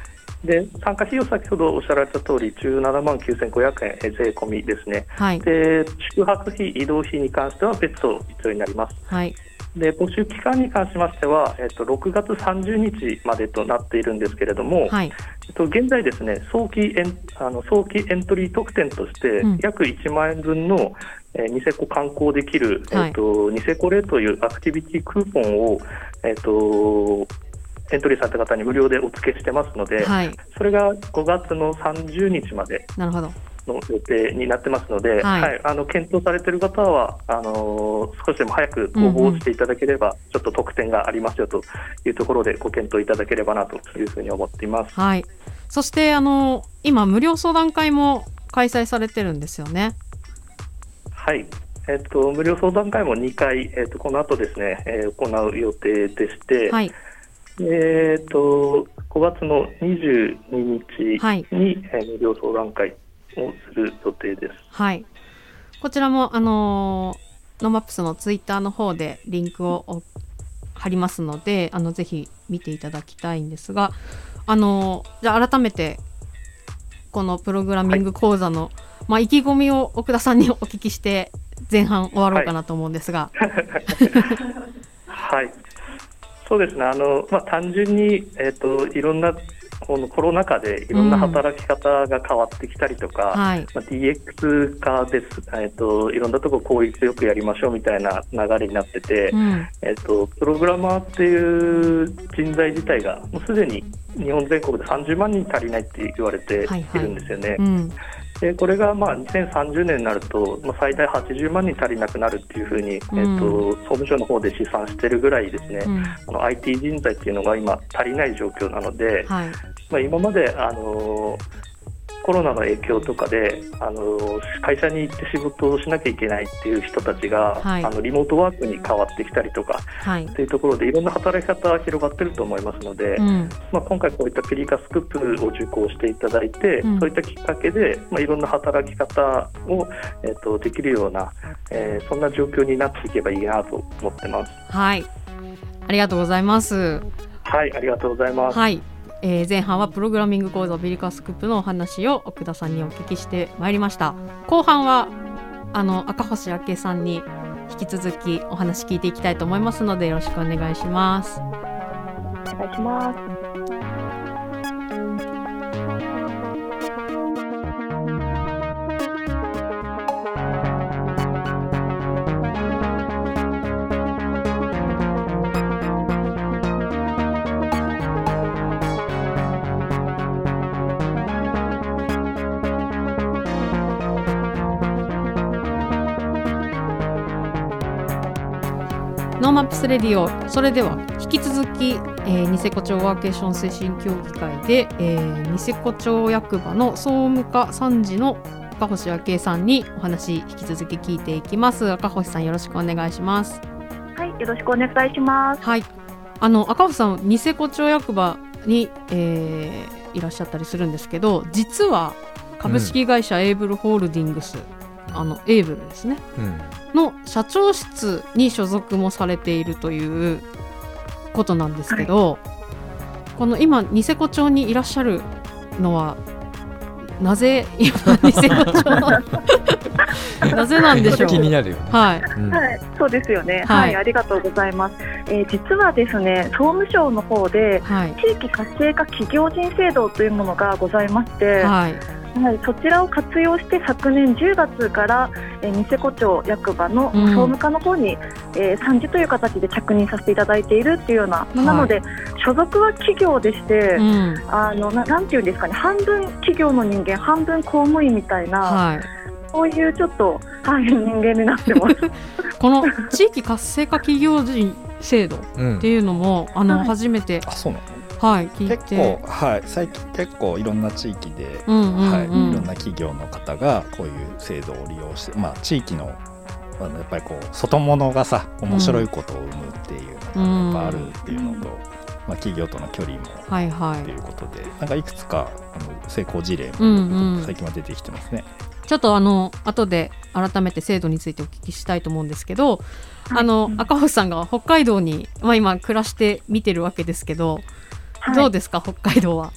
[SPEAKER 5] で参加費用、先ほどおっしゃられた通り、17万9500円、えー税込みですね。
[SPEAKER 1] はい
[SPEAKER 5] で宿泊費、移動費に関しては別途必要になります。
[SPEAKER 1] はい
[SPEAKER 5] で募集期間に関しましては、えっと、6月30日までとなっているんですけれども、
[SPEAKER 1] はい。
[SPEAKER 5] えっと、現在ですね早期エンあの早期エントリー特典として
[SPEAKER 1] うん
[SPEAKER 5] 約1万円分の、えーニセコ観光できる、
[SPEAKER 1] はい
[SPEAKER 5] えっと、ニセコレというアクティビティクーポンを、えっと、エントリーされた方に無料でお付けしてますので、
[SPEAKER 1] はい。
[SPEAKER 5] それが5月の30日まで
[SPEAKER 1] なるほど。
[SPEAKER 5] の予定になってますので、
[SPEAKER 1] はい
[SPEAKER 5] はいあの検討されている方はあのー少しでも早く応募をしていただければ、ちょっと特典がありますよというところでご検討いただければなというふうに思っています。
[SPEAKER 1] はい。そして、あの、今、無料相談会も開催されてるんですよね。
[SPEAKER 5] はいえっと、無料相談会も2回、えっと、この後ですね、えー行う予定でして、
[SPEAKER 1] はい。
[SPEAKER 5] えっと、5月の22日に、
[SPEAKER 1] はい
[SPEAKER 5] えー無料相談会をする予定です。
[SPEAKER 1] はい。こちらも、あのーノマップスのツイッターの方でリンクをお貼りますので、あの、ぜひ見ていただきたいんですが、あのーじゃあ改めて、このプログラミング講座の、まあ、意気込みを奥田さんにお聞きして、前半終わろうかなと思うんですが、
[SPEAKER 5] はい、そうですね、あのまあ、単純に、えっといろんなこのコロナ禍でいろんな働き方が変わってきたりとか、
[SPEAKER 1] はい。
[SPEAKER 5] まあ、DX 化です、えっと、いろんなところ効率よくやりましょうみたいな流れになってて、
[SPEAKER 1] うん。
[SPEAKER 5] えっと、プログラマーっていう人材自体がもうすでに日本全国で30万人足りないって言われて
[SPEAKER 1] はいはい
[SPEAKER 5] いるんですよね。
[SPEAKER 1] うん。
[SPEAKER 5] でこれがまあ2030年になると、まあ、最大80万人足りなくなるっていうふうに、えっと、総務省の方で試算してるぐらいですね、
[SPEAKER 1] うん。
[SPEAKER 5] あの IT 人材っていうのが今足りない状況なので、
[SPEAKER 1] はい。
[SPEAKER 5] まあ、今まで、あのコロナの影響とかで、あの会社に行って仕事をしなきゃいけないっていう人たちが、
[SPEAKER 1] はい
[SPEAKER 5] あのリモートワークに変わってきたりとか
[SPEAKER 1] はい。
[SPEAKER 5] っていうところでいろんな働き方が広がってると思いますので、
[SPEAKER 1] うん。
[SPEAKER 5] まあ、今回こういったピリカスクープを受講していただいて、
[SPEAKER 1] うん
[SPEAKER 5] そういったきっかけで、まあ、いろんな働き方を、えっとできるような、えーそんな状況になっていけばいいなと思ってます。
[SPEAKER 1] はい。ありがとうございます。
[SPEAKER 5] はい、ありがとうございます。
[SPEAKER 1] はい、えー前半はプログラミング講座ビリカスクープのお話を奥田さんにお聞きしてまいりました後半はあの赤星明さんに引き続きお話聞いていきたいと思いますのでよろしくお願いします
[SPEAKER 4] お願いします。
[SPEAKER 1] ーマップスレディオそれでは引き続き、えーニセコ町ワーケーション推進協議会で、えーニセコ町役場の総務課参事の赤星明恵さんにお話引き続き聞いていきます赤星さんよろしくお願いします
[SPEAKER 4] はい、よろしくお願いします。
[SPEAKER 1] はい。あの赤星さんニセコ町役場に、えーいらっしゃったりするんですけど、実は株式会社エーブルホールディングス、あのエーブルですね
[SPEAKER 3] うん
[SPEAKER 1] の社長室に所属もされているということなんですけど、この今ニセコ町にいらっしゃるのはなぜ今 *laughs* ニセコ町 *laughs* なぜなんでしょう？
[SPEAKER 3] 気になるよね。
[SPEAKER 1] はい。
[SPEAKER 3] うん
[SPEAKER 4] はい、そうですよね。
[SPEAKER 1] は
[SPEAKER 4] はいい、ありがとうございます。えー実はですね、総務省の方で
[SPEAKER 1] はい。
[SPEAKER 4] 地域活性化企業人制度というものがございまして、
[SPEAKER 1] はい。
[SPEAKER 4] はい、そちらを活用して昨年10月から、えーニセコ町役場の
[SPEAKER 1] うん
[SPEAKER 4] 総務課の方に、えー参事という形で着任させていただいているっていうような、
[SPEAKER 1] い
[SPEAKER 4] なので所属は企業でして、
[SPEAKER 1] うん。
[SPEAKER 4] あのななんていうんですかね半分企業の人間半分公務員みたいな、
[SPEAKER 1] はい。
[SPEAKER 4] そういうちょっと、はい、人間になってます。*laughs*
[SPEAKER 1] この地域活性化企業人制度っ
[SPEAKER 3] うん
[SPEAKER 1] ていうのもあの
[SPEAKER 4] はい
[SPEAKER 1] 初めて
[SPEAKER 2] あそうなの？
[SPEAKER 1] はい聞い
[SPEAKER 2] 結
[SPEAKER 1] て
[SPEAKER 2] 構はい最近結構いろんな地域で、
[SPEAKER 1] うんうんうん。
[SPEAKER 2] はい、いろんな企業の方がこういう制度を利用してまあ地域のあのやっぱりこう外物がさ面白いことを生むっていうのがやっぱあるっていうのと、まあ、企業との距離も
[SPEAKER 1] はいはい。
[SPEAKER 2] ということでなんかいくつかあの成功事例も
[SPEAKER 1] うんうん。
[SPEAKER 2] 最近は出てきてますね。
[SPEAKER 1] ちょっとあの後で改めて制度についてお聞きしたいと思うんですけど、あの赤星さんが北海道に、まあ、今暮らして見てるわけですけど、
[SPEAKER 4] はい
[SPEAKER 1] どうですか北海道は？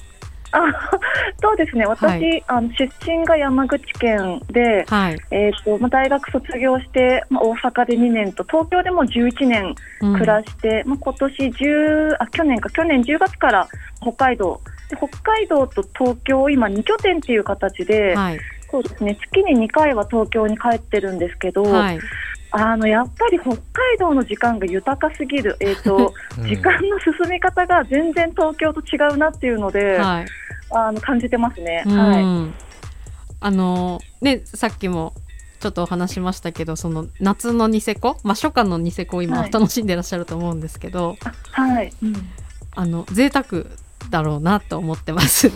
[SPEAKER 4] あ *laughs* そうですね、私、
[SPEAKER 1] はい
[SPEAKER 4] あの出身が山口県で、
[SPEAKER 1] はい。
[SPEAKER 4] えーとまあ、大学卒業して、まあ、大阪で2年と、東京でも11年
[SPEAKER 1] うん
[SPEAKER 4] 暮らして、まあ、今年10あ去年か、去年10月から北海道、で北海道と東京、今、2拠点っていう形で、
[SPEAKER 1] はい。
[SPEAKER 4] そうですね、月に2回は東京に帰ってるんですけど、
[SPEAKER 1] はい。
[SPEAKER 4] あのやっぱり北海道の時間が豊かすぎる、えーと *laughs*
[SPEAKER 3] うん。
[SPEAKER 4] 時間の進み方が全然東京と違うなっていうので、
[SPEAKER 1] はい。
[SPEAKER 4] あの感じてますね。
[SPEAKER 1] うん。
[SPEAKER 4] はい。
[SPEAKER 1] あのねさっきもちょっとお話しましたけどその夏のニセコ、まあ、初夏のニセコを今
[SPEAKER 4] はい。
[SPEAKER 1] 楽しんでらっしゃると思うんですけど、
[SPEAKER 4] はい、
[SPEAKER 1] あの贅沢だろうなと思ってます。
[SPEAKER 4] そ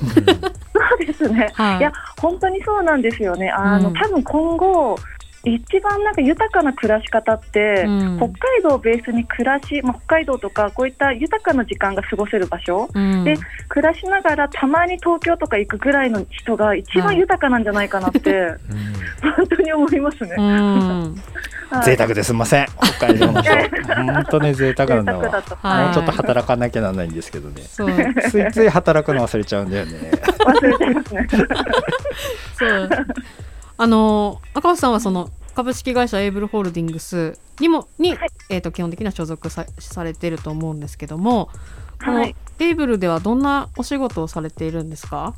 [SPEAKER 4] うですね。*laughs*
[SPEAKER 1] はい。
[SPEAKER 4] いや、本当にそうなんですよね。あの、
[SPEAKER 1] うん。
[SPEAKER 4] 多分今後、一番なんか豊かな暮らし方って、
[SPEAKER 1] うん。
[SPEAKER 4] 北海道をベースに暮らし、まあ、北海道とかこういった豊かな時間が過ごせる場所、
[SPEAKER 1] うん。
[SPEAKER 4] で暮らしながらたまに東京とか行くぐらいの人が一番豊かなんじゃないかなって、本当に思いますね。
[SPEAKER 1] うん。
[SPEAKER 4] はい。
[SPEAKER 2] 贅沢ですんません。北海道の人。本当に贅沢なんだわ
[SPEAKER 4] だ
[SPEAKER 2] もうちょっと働かなきゃならないんですけどね。ついつい働くの忘れちゃうんだよね。
[SPEAKER 4] 忘れちゃいますね。*laughs*
[SPEAKER 1] そうあの赤星さんはその株式会社エイブルホールディングスにもに、
[SPEAKER 4] はい。
[SPEAKER 1] えー、と基本的には所属さされてると思うんですけども、この
[SPEAKER 4] はい
[SPEAKER 1] エイブルではどんなお仕事をされているんですか、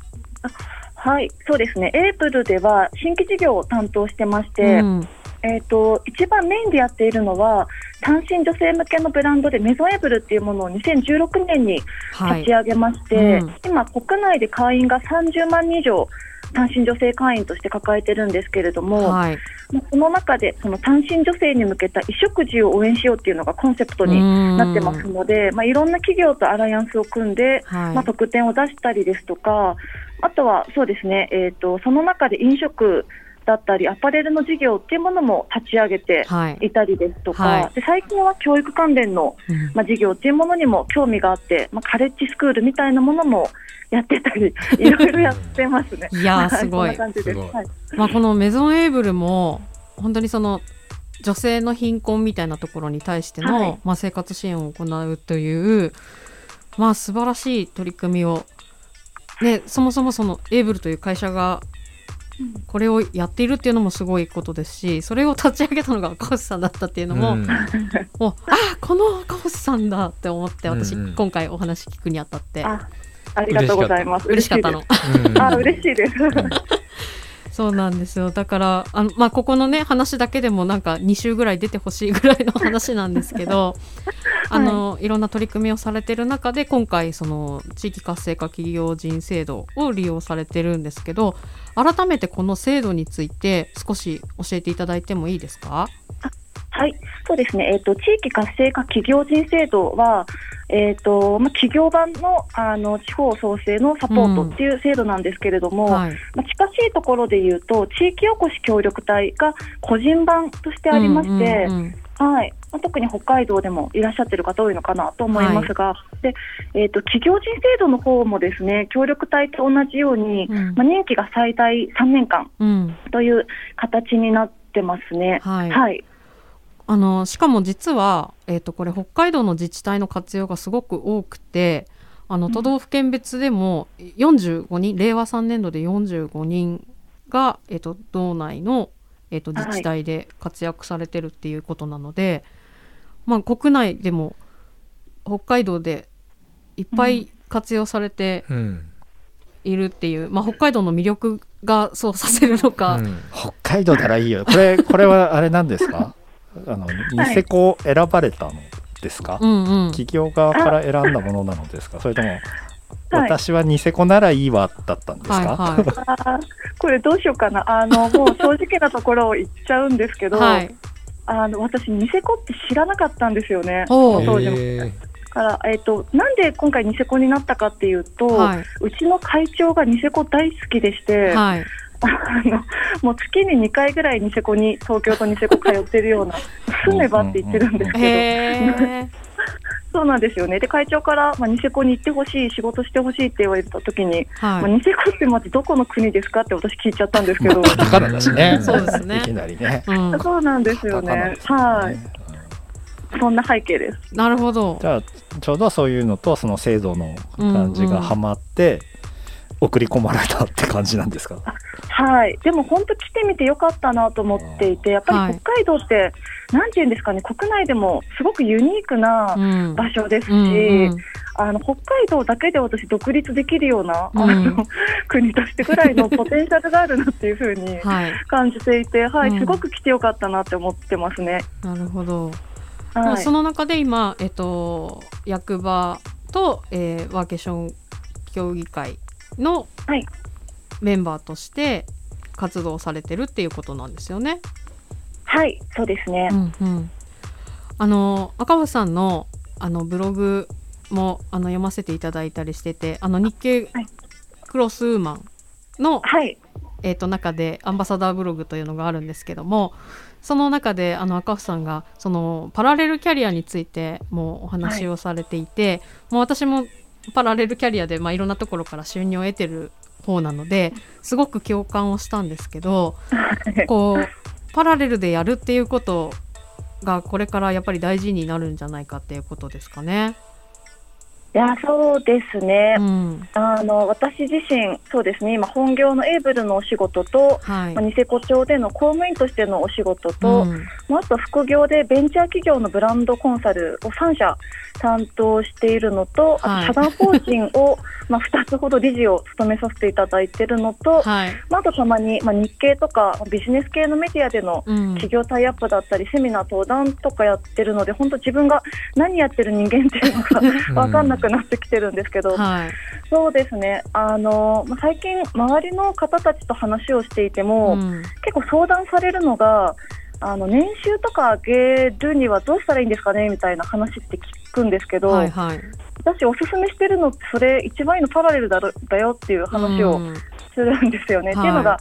[SPEAKER 4] はい、そうですね。エイプルでは新規事業を担当してまして、
[SPEAKER 1] うん。
[SPEAKER 4] えー、と一番メインでやっているのは単身女性向けのブランドでメゾンエブルっていうものを2016年に
[SPEAKER 1] はい。
[SPEAKER 4] 立ち上げまして、
[SPEAKER 1] うん。
[SPEAKER 4] 今、国内で会員が30万人以上単身女性会員として抱えてるんですけれども、
[SPEAKER 1] はい、
[SPEAKER 4] まあその中でその単身女性に向けた衣食住を応援しようっていうのがコンセプトになってますので、まあ、いろんな企業とアライアンスを組んで、
[SPEAKER 1] はい。
[SPEAKER 4] まあ、特典を出したりですとか、あとはそうですね、えー、とその中で飲食だったり、アパレルの事業っていうものも立ち上げて
[SPEAKER 1] はい。
[SPEAKER 4] いたりですとか、
[SPEAKER 1] はい。
[SPEAKER 4] で最近は教育関連の、
[SPEAKER 1] うん。
[SPEAKER 4] まあ、事業っていうものにも興味があって、まあ、カレッジスクールみたいなものもやってたり、*laughs* いろいろやってますね。
[SPEAKER 1] いやすごい。まあ、このメゾンエイブルも本当にその女性の貧困みたいなところに対しての、
[SPEAKER 4] はい。
[SPEAKER 1] まあ、生活支援を行うという、まあ、素晴らしい取り組みを、ね、そもそもそのエイブルという会社がこれをやっているっていうのもすごいことですしそれを立ち上げたのが赤星さんだったっていうのも、
[SPEAKER 3] うん。
[SPEAKER 1] もうあこの赤星さんだって思って私、
[SPEAKER 3] うんうん。
[SPEAKER 1] 今回お話聞くにあたって
[SPEAKER 4] あありがとうございます。
[SPEAKER 1] 嬉しかったの。
[SPEAKER 3] うん
[SPEAKER 4] あ嬉しいです。
[SPEAKER 1] そうなんですよだからあの、まあ、ここのね話だけでもなんか2週ぐらい出てほしいぐらいの話なんですけど、*laughs* あのいろんな取り組みをされてる中で今回その地域活性化企業人制度を利用されてるんですけど改めてこの制度について少し教えていただいてもいいですか？
[SPEAKER 4] はい、そうですね。えっ、と地域活性化企業人制度は、えっ、とまあ企業版のあの地方創生のサポートっていう制度なんですけれども、
[SPEAKER 1] はい、
[SPEAKER 4] まあ近しいところで言うと地域おこし協力隊が個人版としてありまして、
[SPEAKER 1] うんうんうん
[SPEAKER 4] はい。まあ特に北海道でもいらっしゃってる方多いのかなと思いますが、で、えっ、と企業人制度の方もですね、協力隊と同じように、
[SPEAKER 1] うん。
[SPEAKER 4] まあ任期が最大3年間
[SPEAKER 1] うん。
[SPEAKER 4] という形になってますね。
[SPEAKER 1] はい。
[SPEAKER 4] はい。
[SPEAKER 1] あのしかも実は、えー、とこれ北海道の自治体の活用がすごく多くてあの
[SPEAKER 4] うん。
[SPEAKER 1] 都道府県別でも45人、令和3年度で45人が、えー、と道内の、えー、と自治体で活躍されてるっていうことなので、まあ、国内でも北海道でいっぱい活用されて
[SPEAKER 3] うん。
[SPEAKER 1] いるっていう、まあ、北海道の魅力がそうさせるのか、
[SPEAKER 3] うん。
[SPEAKER 2] 北海道ならいいよ。これこれはあれなんですか？あのニセコを選ばれたのですか、
[SPEAKER 1] うんうん、
[SPEAKER 2] 企業側から選んだものなのですか？それとも、
[SPEAKER 4] はい。
[SPEAKER 2] 私はニセコならいいわだったんですか、
[SPEAKER 1] はいは
[SPEAKER 4] あーこれどうしようかな。あの、*laughs* もう正直なところを言っちゃうんですけ
[SPEAKER 1] い、
[SPEAKER 4] ど、
[SPEAKER 1] はい、
[SPEAKER 4] あの、私、ニセコって知らなかったんですよね。当時も。から、えっ、と、なんで今回ニセコになったかっていうと、
[SPEAKER 1] はい。う
[SPEAKER 4] ちの会長がニセコ大好きでして、もう月に2回ぐらいニセコに、東京とニセコ通ってるような、住めばって言ってるんですけど。*laughs* そうなんですよね。で、会長から、まあ、ニセコに行ってほしい、仕事してほしいって言われた時に、まあ、
[SPEAKER 1] はい。
[SPEAKER 4] ニセコってまずどこの国ですかって私聞いちゃったんですけど、
[SPEAKER 2] ね
[SPEAKER 1] そうですね
[SPEAKER 2] いきなりね
[SPEAKER 1] うん、
[SPEAKER 4] そうなんですよね
[SPEAKER 2] で。すよね
[SPEAKER 4] はい。そんな背景です。
[SPEAKER 1] なるほど
[SPEAKER 2] じ。ゃあちょうどそういうのとその制度の感じがはまって、送り込まれたって感じなんですか？
[SPEAKER 4] はい、でも本当来てみてよかったなと思っていて、やっぱり北海道って、なんていうんですかね、国内でもすごくユニークな
[SPEAKER 1] うん。
[SPEAKER 4] 場所ですし、
[SPEAKER 1] うんうん
[SPEAKER 4] あの北海道だけで私、独立できるような、
[SPEAKER 1] うん。
[SPEAKER 4] あの国としてぐらいの *laughs* ポテンシャルがあるなっていうふうに
[SPEAKER 1] はい。
[SPEAKER 4] 感じていて、はい、
[SPEAKER 1] うん。
[SPEAKER 4] すごく来てよかったなって思ってますね。
[SPEAKER 1] なるほど、
[SPEAKER 4] はい。
[SPEAKER 1] その中で今、えっと、役場と、えーワーケーション協議会の
[SPEAKER 4] はい。
[SPEAKER 1] メンバーとして活動されてるっていうことなんですよね。
[SPEAKER 4] はい、そうですね。
[SPEAKER 1] うんうん、あの赤星さんのあのブログもあの読ませていただいたりしててあの日経
[SPEAKER 4] はい。
[SPEAKER 1] クロスウーマンの、
[SPEAKER 4] はい、
[SPEAKER 1] えー、と中でアンバサダーブログというのがあるんですけどもその中であの赤星さんがそのパラレルキャリアについてもお話をされていて、もう私もパラレルキャリアで、まあ、いろんなところから収入を得てる方なのですごく共感をしたんですけどこうパラレルでやるっていうことがこれからやっぱり大事になるんじゃないかっていうことですかね。
[SPEAKER 4] いやそうですね、
[SPEAKER 1] うん。
[SPEAKER 4] あの私自身、そうですね、今、本業のエイブルのお仕事と、
[SPEAKER 1] はい。
[SPEAKER 4] まあニセコ町での公務員としてのお仕事と、
[SPEAKER 1] うん。
[SPEAKER 4] まああと副業でベンチャー企業のブランドコンサルを3社担当しているのと、
[SPEAKER 1] はい。
[SPEAKER 4] あと社団法人を *laughs* まあ2つほど理事を務めさせていただいているのと、
[SPEAKER 1] はい。
[SPEAKER 4] まあ、あとたまに、まあ、日経とかビジネス系のメディアでの
[SPEAKER 1] うん。
[SPEAKER 4] 企業タイアップだったり、セミナー、登壇とかやってるので、本当、自分が何やってる人間っていうのが *laughs* 分かんなくなってきてるんですけど、
[SPEAKER 1] はい。
[SPEAKER 4] そうですね、あのまあ最近、周りの方たちと話をしていても、
[SPEAKER 1] うん。
[SPEAKER 4] 結構相談されるのが、あの年収とか上げるにはどうしたらいいんですかねみたいな話って聞くんですけど、
[SPEAKER 1] はいはい。
[SPEAKER 4] 私、おすすめしてるのって、それ、一番いいのパラレルだろだよっていう話を
[SPEAKER 1] うん。
[SPEAKER 4] するんですよね。
[SPEAKER 1] はい。
[SPEAKER 4] っていうのが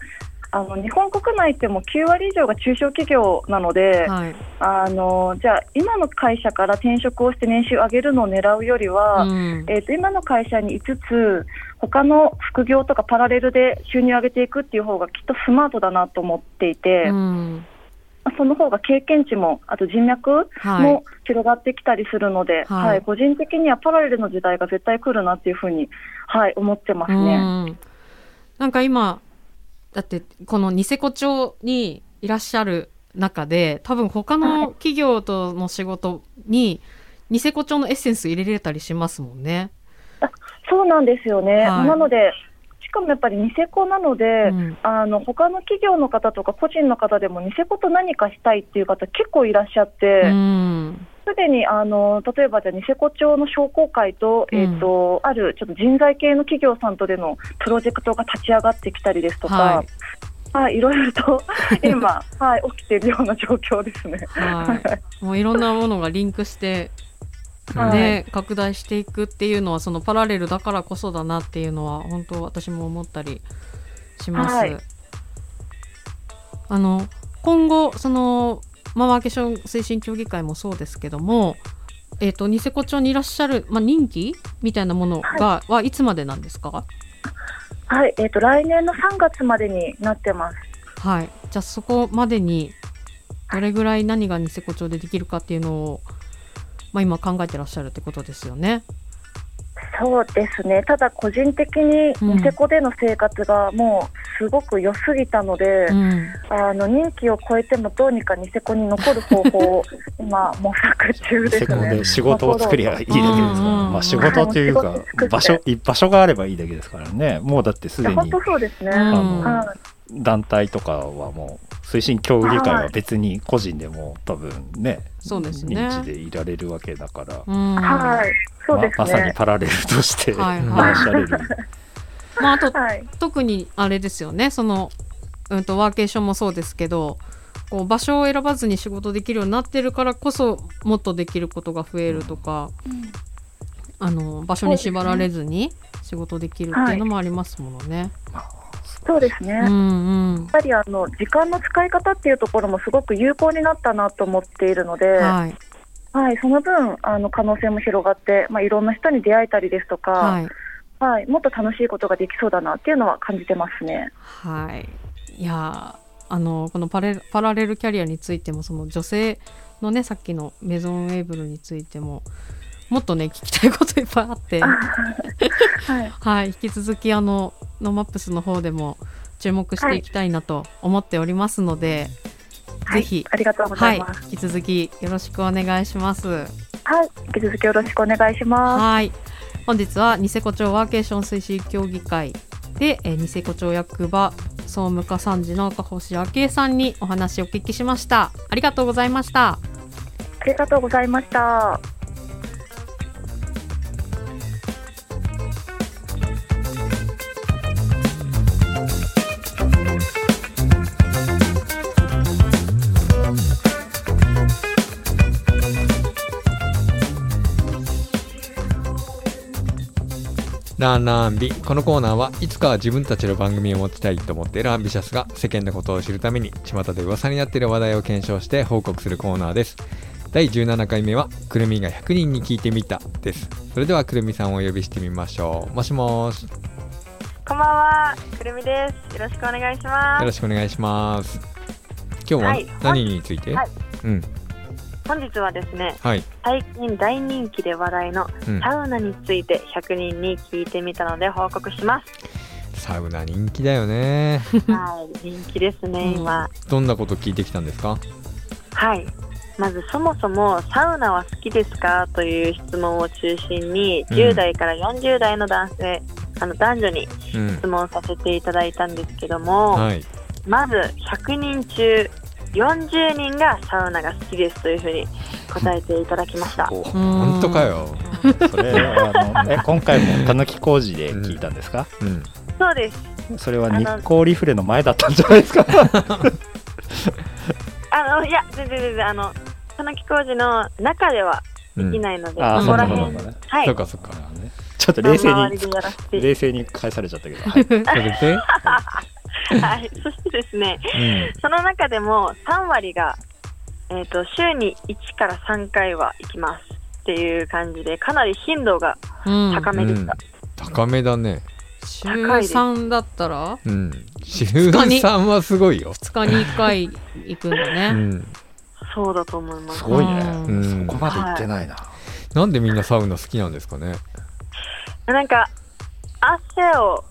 [SPEAKER 4] あの日本国内ってもう9割以上が中小企業なので、
[SPEAKER 1] はい。
[SPEAKER 4] あのじゃあ、今の会社から転職をして年収上げるのを狙うよりは、
[SPEAKER 1] うん。
[SPEAKER 4] えー、と今の会社に5つ、他の副業とかパラレルで収入を上げていくっていう方がきっとスマートだなと思っていて、
[SPEAKER 1] うん
[SPEAKER 4] その方が経験値も、あと人脈
[SPEAKER 1] はい
[SPEAKER 4] も広がってきたりするので、
[SPEAKER 1] はい
[SPEAKER 4] はい個人的にはパラレルの時代が絶対来るなっていうふうに、はい、思ってますね。
[SPEAKER 1] うんなんか今だってこのニセコ町にいらっしゃる中で多分他の企業との仕事にニセコ町のエッセンス入れれたりしますもんね。
[SPEAKER 4] そうなんですよね。
[SPEAKER 1] はい
[SPEAKER 4] なので、しかもやっぱりニセコなので、
[SPEAKER 1] うん。
[SPEAKER 4] あの他の企業の方とか個人の方でもニセコと何かしたいっていう方結構いらっしゃって、
[SPEAKER 1] うん。
[SPEAKER 4] すでにあの例えばじゃあニセコ町の商工会と、
[SPEAKER 1] うん。
[SPEAKER 4] えっ、とあるちょっと人材系の企業さんとでのプロジェクトが立ち上がってきたりですとか、
[SPEAKER 1] は
[SPEAKER 4] はいい、いろいろと *laughs* 今はい起きているような状況ですね。
[SPEAKER 1] はい、もういろんなものがリンクして、
[SPEAKER 4] はい
[SPEAKER 1] ね拡大していくっていうのはそのパラレルだからこそだなっていうのは本当私も思ったりします。
[SPEAKER 4] はい。
[SPEAKER 1] あの今後その、まあ、ワーケーション推進協議会もそうですけども、えー、とニセコ町にいらっしゃる、まあ、任期みたいなものが、はい、つまでなんですか
[SPEAKER 4] はい、えっ、と来年の3月までになってます。
[SPEAKER 1] はい、じゃあそこまでにどれぐらい何がニセコ町でできるかっていうのを、まあ、今考えてらっしゃるってことですよね。
[SPEAKER 4] そうですね。ただ個人的に
[SPEAKER 1] うん。
[SPEAKER 4] ニセコでの生活がもうすごく良すぎたので、
[SPEAKER 1] うん。
[SPEAKER 4] あの任期を超えてもどうにかニセコに残る方法を *laughs* 今模索中です
[SPEAKER 2] セコ
[SPEAKER 4] ね。
[SPEAKER 2] で仕事を作りゃいいだけですから、
[SPEAKER 1] うん。
[SPEAKER 2] まあ仕事っていうか場所場所があればいいだけですからね。もうだってすでに
[SPEAKER 4] 本当そうですね。
[SPEAKER 1] うん。
[SPEAKER 2] あの
[SPEAKER 4] はい。
[SPEAKER 2] 団体とかはもう推進協議会は別に個人でも多分ね
[SPEAKER 1] そうですね。
[SPEAKER 2] 認知でいられるわけだから、
[SPEAKER 1] うん。
[SPEAKER 4] はい、そうです
[SPEAKER 2] ままさに
[SPEAKER 4] ね。
[SPEAKER 2] パラレルとして
[SPEAKER 1] はい
[SPEAKER 2] 話しゃれる、*laughs*
[SPEAKER 1] まあ、あと
[SPEAKER 4] はい、
[SPEAKER 1] 特にあれですよね。その、うん、とワーケーションもそうですけどこう場所を選ばずに仕事できるようになってるからこそもっとできることが増えるとか、あの場所に縛られずに仕事できるっていうのもありますものね。
[SPEAKER 4] そうですね。
[SPEAKER 1] う
[SPEAKER 4] やっ
[SPEAKER 1] んうん
[SPEAKER 4] ぱりあの時間の使い方っていうところもすごく有効になったなと思っているので、
[SPEAKER 1] はい
[SPEAKER 4] はい、その分あの可能性も広がって、まあ、いろんな人に出会えたりですとか、
[SPEAKER 1] はい
[SPEAKER 4] はい、もっと楽しいことができそうだなっていうのは感じてますね。
[SPEAKER 1] はい、いやーあのこのパレパラレルキャリアについてもその女性のねさっきのメゾンウェーブルについてももっとね聞きたいこといっぱいあって、
[SPEAKER 4] はい、*laughs*
[SPEAKER 1] はい、引き続きあのノマップスの方でも注目していきたいなと思っておりますので、
[SPEAKER 4] はい
[SPEAKER 1] ぜひ
[SPEAKER 4] ありがとうござ
[SPEAKER 1] はいい
[SPEAKER 4] ます。
[SPEAKER 1] 引き続きよろしくお願いします。
[SPEAKER 4] はい、引き続きよろしくお願いします。
[SPEAKER 1] はい。本日はニセコ町ワーケーション推進協議会で、えーニセコ町役場総務課参事の赤星明恵さんにお話をお聞きしました。ありがとうございました。
[SPEAKER 4] ありがとうございました。
[SPEAKER 3] ランランビこのコーナーはいつかは自分たちの番組を持ちたいと思っているアンビシャスが世間のことを知るために巷で噂になっている話題を検証して報告するコーナーです。第17回目はくるみが100人に聞いてみたです。それではくるみさんをお呼びしてみましょう。もしもしよ
[SPEAKER 6] こんばんは、くるみです。よろしくお願いします。
[SPEAKER 3] ろしくお願いします。今日は
[SPEAKER 6] はい。
[SPEAKER 3] 何について、
[SPEAKER 6] はい。
[SPEAKER 3] うん
[SPEAKER 6] 本日はですね、
[SPEAKER 3] はい。
[SPEAKER 6] 最近大人気で話題の
[SPEAKER 3] うん。
[SPEAKER 6] サウナについて100人に聞いてみたので報告します。
[SPEAKER 3] サウナ人気だよね。*laughs*
[SPEAKER 6] はい、人気ですね、今。
[SPEAKER 3] どんなこと聞いてきたんですか？
[SPEAKER 6] はい。まずそもそもサウナは好きですかという質問を中心に
[SPEAKER 3] うん。
[SPEAKER 6] 10代から40代の男性、あの男女に
[SPEAKER 3] うん。
[SPEAKER 6] 質問させていただいたんですけども、
[SPEAKER 3] はい。
[SPEAKER 6] まず100人中40人がサウナが好きですというふうに答えていただきました。
[SPEAKER 2] お
[SPEAKER 3] 本当か。よ。
[SPEAKER 2] それあのえ *laughs* 今回もたぬき工事で聞いたんですか、
[SPEAKER 3] うん。
[SPEAKER 6] そうです。
[SPEAKER 2] それは日光リフレの前だったんじゃないですか？*laughs*
[SPEAKER 6] あのいや全然全然あの佐野木工事の中では
[SPEAKER 3] うん
[SPEAKER 6] できないので、
[SPEAKER 2] あ
[SPEAKER 6] ここら
[SPEAKER 2] そう
[SPEAKER 6] 辺
[SPEAKER 2] かそうか。
[SPEAKER 6] はい。
[SPEAKER 3] そうかそうか。
[SPEAKER 2] ちょっと冷静に冷静に返されちゃったけど、は *laughs* い
[SPEAKER 3] それで、*laughs*
[SPEAKER 6] はいそしてですね
[SPEAKER 3] うん。
[SPEAKER 6] その中でも3割がえっ、と週に1から3回は行きますっていう感じでかなり頻度が
[SPEAKER 1] うん。
[SPEAKER 6] 高めでした、
[SPEAKER 3] 高めだね。
[SPEAKER 1] 週
[SPEAKER 6] 高いです。
[SPEAKER 1] 3だったら？
[SPEAKER 3] うん。週
[SPEAKER 1] 日に
[SPEAKER 3] ？3はすごいよ、
[SPEAKER 1] 2日に1回行くんだ
[SPEAKER 3] う
[SPEAKER 1] ね。
[SPEAKER 3] ん、
[SPEAKER 6] そうだと思います。
[SPEAKER 2] すごいね、
[SPEAKER 1] うん。
[SPEAKER 2] そこまで行ってないな、
[SPEAKER 3] なんでみんなサウナ好きなんですかね？
[SPEAKER 6] なんか汗を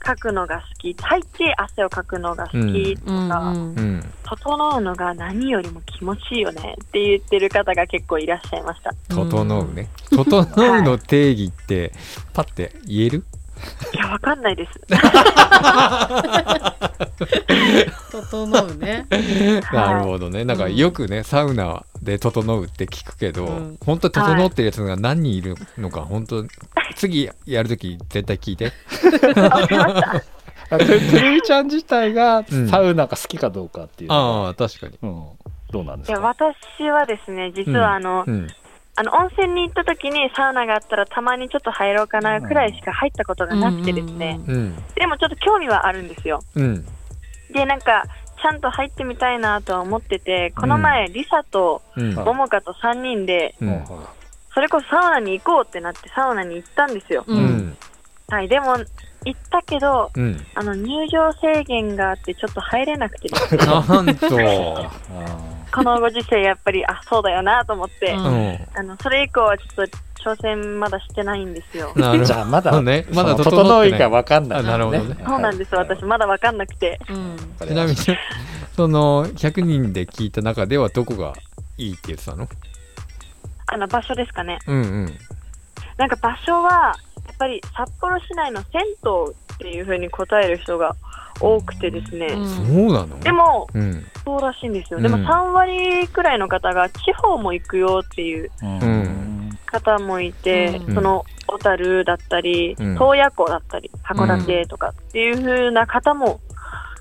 [SPEAKER 6] かくのが好き。大抵汗をかくのが好きとか、
[SPEAKER 1] うんうん。
[SPEAKER 3] うん
[SPEAKER 6] 整うのが何よりも気持ちいいよねって言ってる方が結構いらっしゃいました
[SPEAKER 3] 整うね整うの定義ってパって言える
[SPEAKER 6] いやわかんないです。
[SPEAKER 1] 整うね。*laughs*
[SPEAKER 3] なるほどね。なんかよくねサウナで整うって聞くけど、
[SPEAKER 1] うん。
[SPEAKER 3] 本当に整ってるやつが何人いるのか本当次やるとき絶対聞いて。
[SPEAKER 2] あくくるみちゃん自体が
[SPEAKER 3] うん。
[SPEAKER 2] サウナが好きかどうかっていうのは、
[SPEAKER 3] ああ確かに。
[SPEAKER 2] うん、どうなんで
[SPEAKER 6] いや
[SPEAKER 2] すか
[SPEAKER 6] 私はですね実はあの、
[SPEAKER 3] うん
[SPEAKER 6] あの温泉に行った時にサウナがあったらたまにちょっと入ろうかなくらいしか入ったことがなくてですね、
[SPEAKER 1] うん。
[SPEAKER 3] うん。
[SPEAKER 6] でもちょっと興味はあるんですよ。
[SPEAKER 3] うん。
[SPEAKER 6] でなんかちゃんと入ってみたいなとは思っててこの前、リサと
[SPEAKER 3] うん。
[SPEAKER 2] はい
[SPEAKER 6] ももかと3人でそれこそサウナに行こうってなってサウナに行ったんですよ、はいでも行ったけど
[SPEAKER 3] うん。
[SPEAKER 6] あの入場制限があってちょっと入れなくてですね。
[SPEAKER 3] なんと。*laughs*
[SPEAKER 2] あ
[SPEAKER 6] このご時世やっぱりあそうだよなと思って、
[SPEAKER 1] うん。
[SPEAKER 3] うん
[SPEAKER 6] あのそれ以降はちょっと挑戦まだしてないんですよ。
[SPEAKER 3] なるほど。
[SPEAKER 2] ーじゃあまだ、
[SPEAKER 3] ねまだ整ってない。
[SPEAKER 2] 整いが分かんない、
[SPEAKER 3] あなるほどね。
[SPEAKER 6] そうなんです、私まだわかんなくて。
[SPEAKER 1] うん。
[SPEAKER 3] ちなみにその100人で聞いた中ではどこがいいって言ってたの？
[SPEAKER 6] あの場所ですかね。
[SPEAKER 3] うんうん。
[SPEAKER 6] なんか場所はぱり札幌市内の銭湯っていう風に答える人が多くてですね。
[SPEAKER 1] うん。
[SPEAKER 3] そうなの？
[SPEAKER 6] でも
[SPEAKER 3] うん。
[SPEAKER 6] そうらしいんですよ。
[SPEAKER 3] うん。
[SPEAKER 6] でも3割くらいの方が地方も行くよっていう方もいて、
[SPEAKER 1] うん。
[SPEAKER 6] その小樽だったり、
[SPEAKER 3] うん。
[SPEAKER 6] 洞爺湖だったり、函館とかっていう風な方も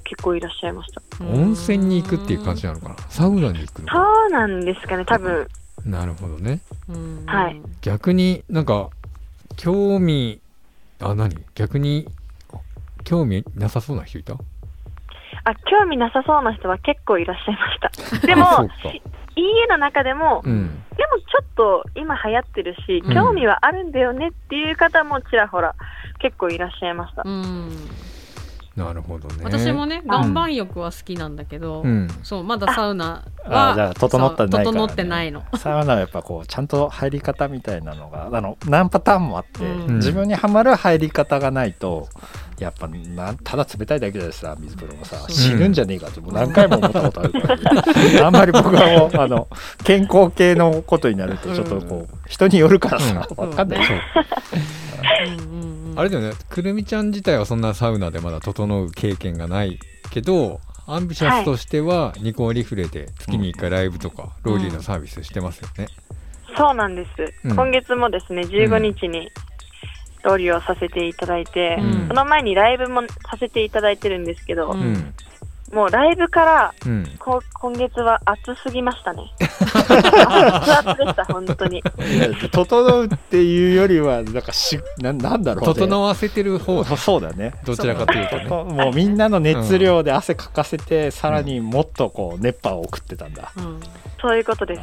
[SPEAKER 6] 結構いらっしゃいました。
[SPEAKER 3] 温泉に行くっていう感じなのかな？サウナに行くの
[SPEAKER 6] そ
[SPEAKER 3] か
[SPEAKER 6] うなんですかね、多分。
[SPEAKER 3] なるほどね。
[SPEAKER 1] うん。
[SPEAKER 6] はい。
[SPEAKER 3] 逆になんか興味あ何？逆に興味なさそうな人いた？
[SPEAKER 6] あ、興味なさそうな人は結構いらっしゃいました。*laughs* でも、家の中でも、
[SPEAKER 3] うん。
[SPEAKER 6] でもちょっと今流行ってるし、
[SPEAKER 3] うん。
[SPEAKER 6] 興味はあるんだよねっていう方もちらほら結構いらっしゃいました。
[SPEAKER 1] うん
[SPEAKER 3] なるほどね。
[SPEAKER 1] 私もね岩盤浴は好きなんだけど、
[SPEAKER 3] うん。
[SPEAKER 1] そうまだサウナ
[SPEAKER 2] あ
[SPEAKER 1] は
[SPEAKER 2] じゃあ整ってないから、ね、
[SPEAKER 1] 整ってないの。*laughs*
[SPEAKER 2] サウナはやっぱこうちゃんと入り方みたいなのがあの何パターンもあって、
[SPEAKER 1] うん。
[SPEAKER 2] 自分にはまる入り方がないとやっぱなんただ冷たいだけでさ水風呂もさ死ぬんじゃねえかってもう何回も思ったことあるから、あんまり僕はもうあの健康系のことになるとちょっとこう、人によるからさ、
[SPEAKER 1] うん。
[SPEAKER 2] わかんない。
[SPEAKER 1] そう。
[SPEAKER 2] そう。
[SPEAKER 1] うんうんうん
[SPEAKER 3] あれだよね。くるみちゃん自体はそんなサウナでまだ整う経験がないけどアンビシャスとしてはニコーリフレで月に1回ライブとかロウリュのサービスしてますよね。
[SPEAKER 6] そうなんです、
[SPEAKER 3] うん。
[SPEAKER 6] 今月もですね15日にロウリュをさせていただいて、
[SPEAKER 1] うん。
[SPEAKER 6] その前にライブもさせていただいてるんですけど、
[SPEAKER 1] うん
[SPEAKER 3] うん
[SPEAKER 6] もうライブから
[SPEAKER 3] うん。
[SPEAKER 6] こ今月は暑すぎましたね。*laughs* 熱々でした本当に。
[SPEAKER 2] 整うっていうよりはなんかしななんだろう、ね、
[SPEAKER 3] 整わせてる方
[SPEAKER 2] そうそうだね。
[SPEAKER 3] どちらかというとね。
[SPEAKER 2] もうみんなの熱量で汗かかせて、さらにもっとこう熱波を送ってたんだ、
[SPEAKER 1] うん。
[SPEAKER 6] そういうことです。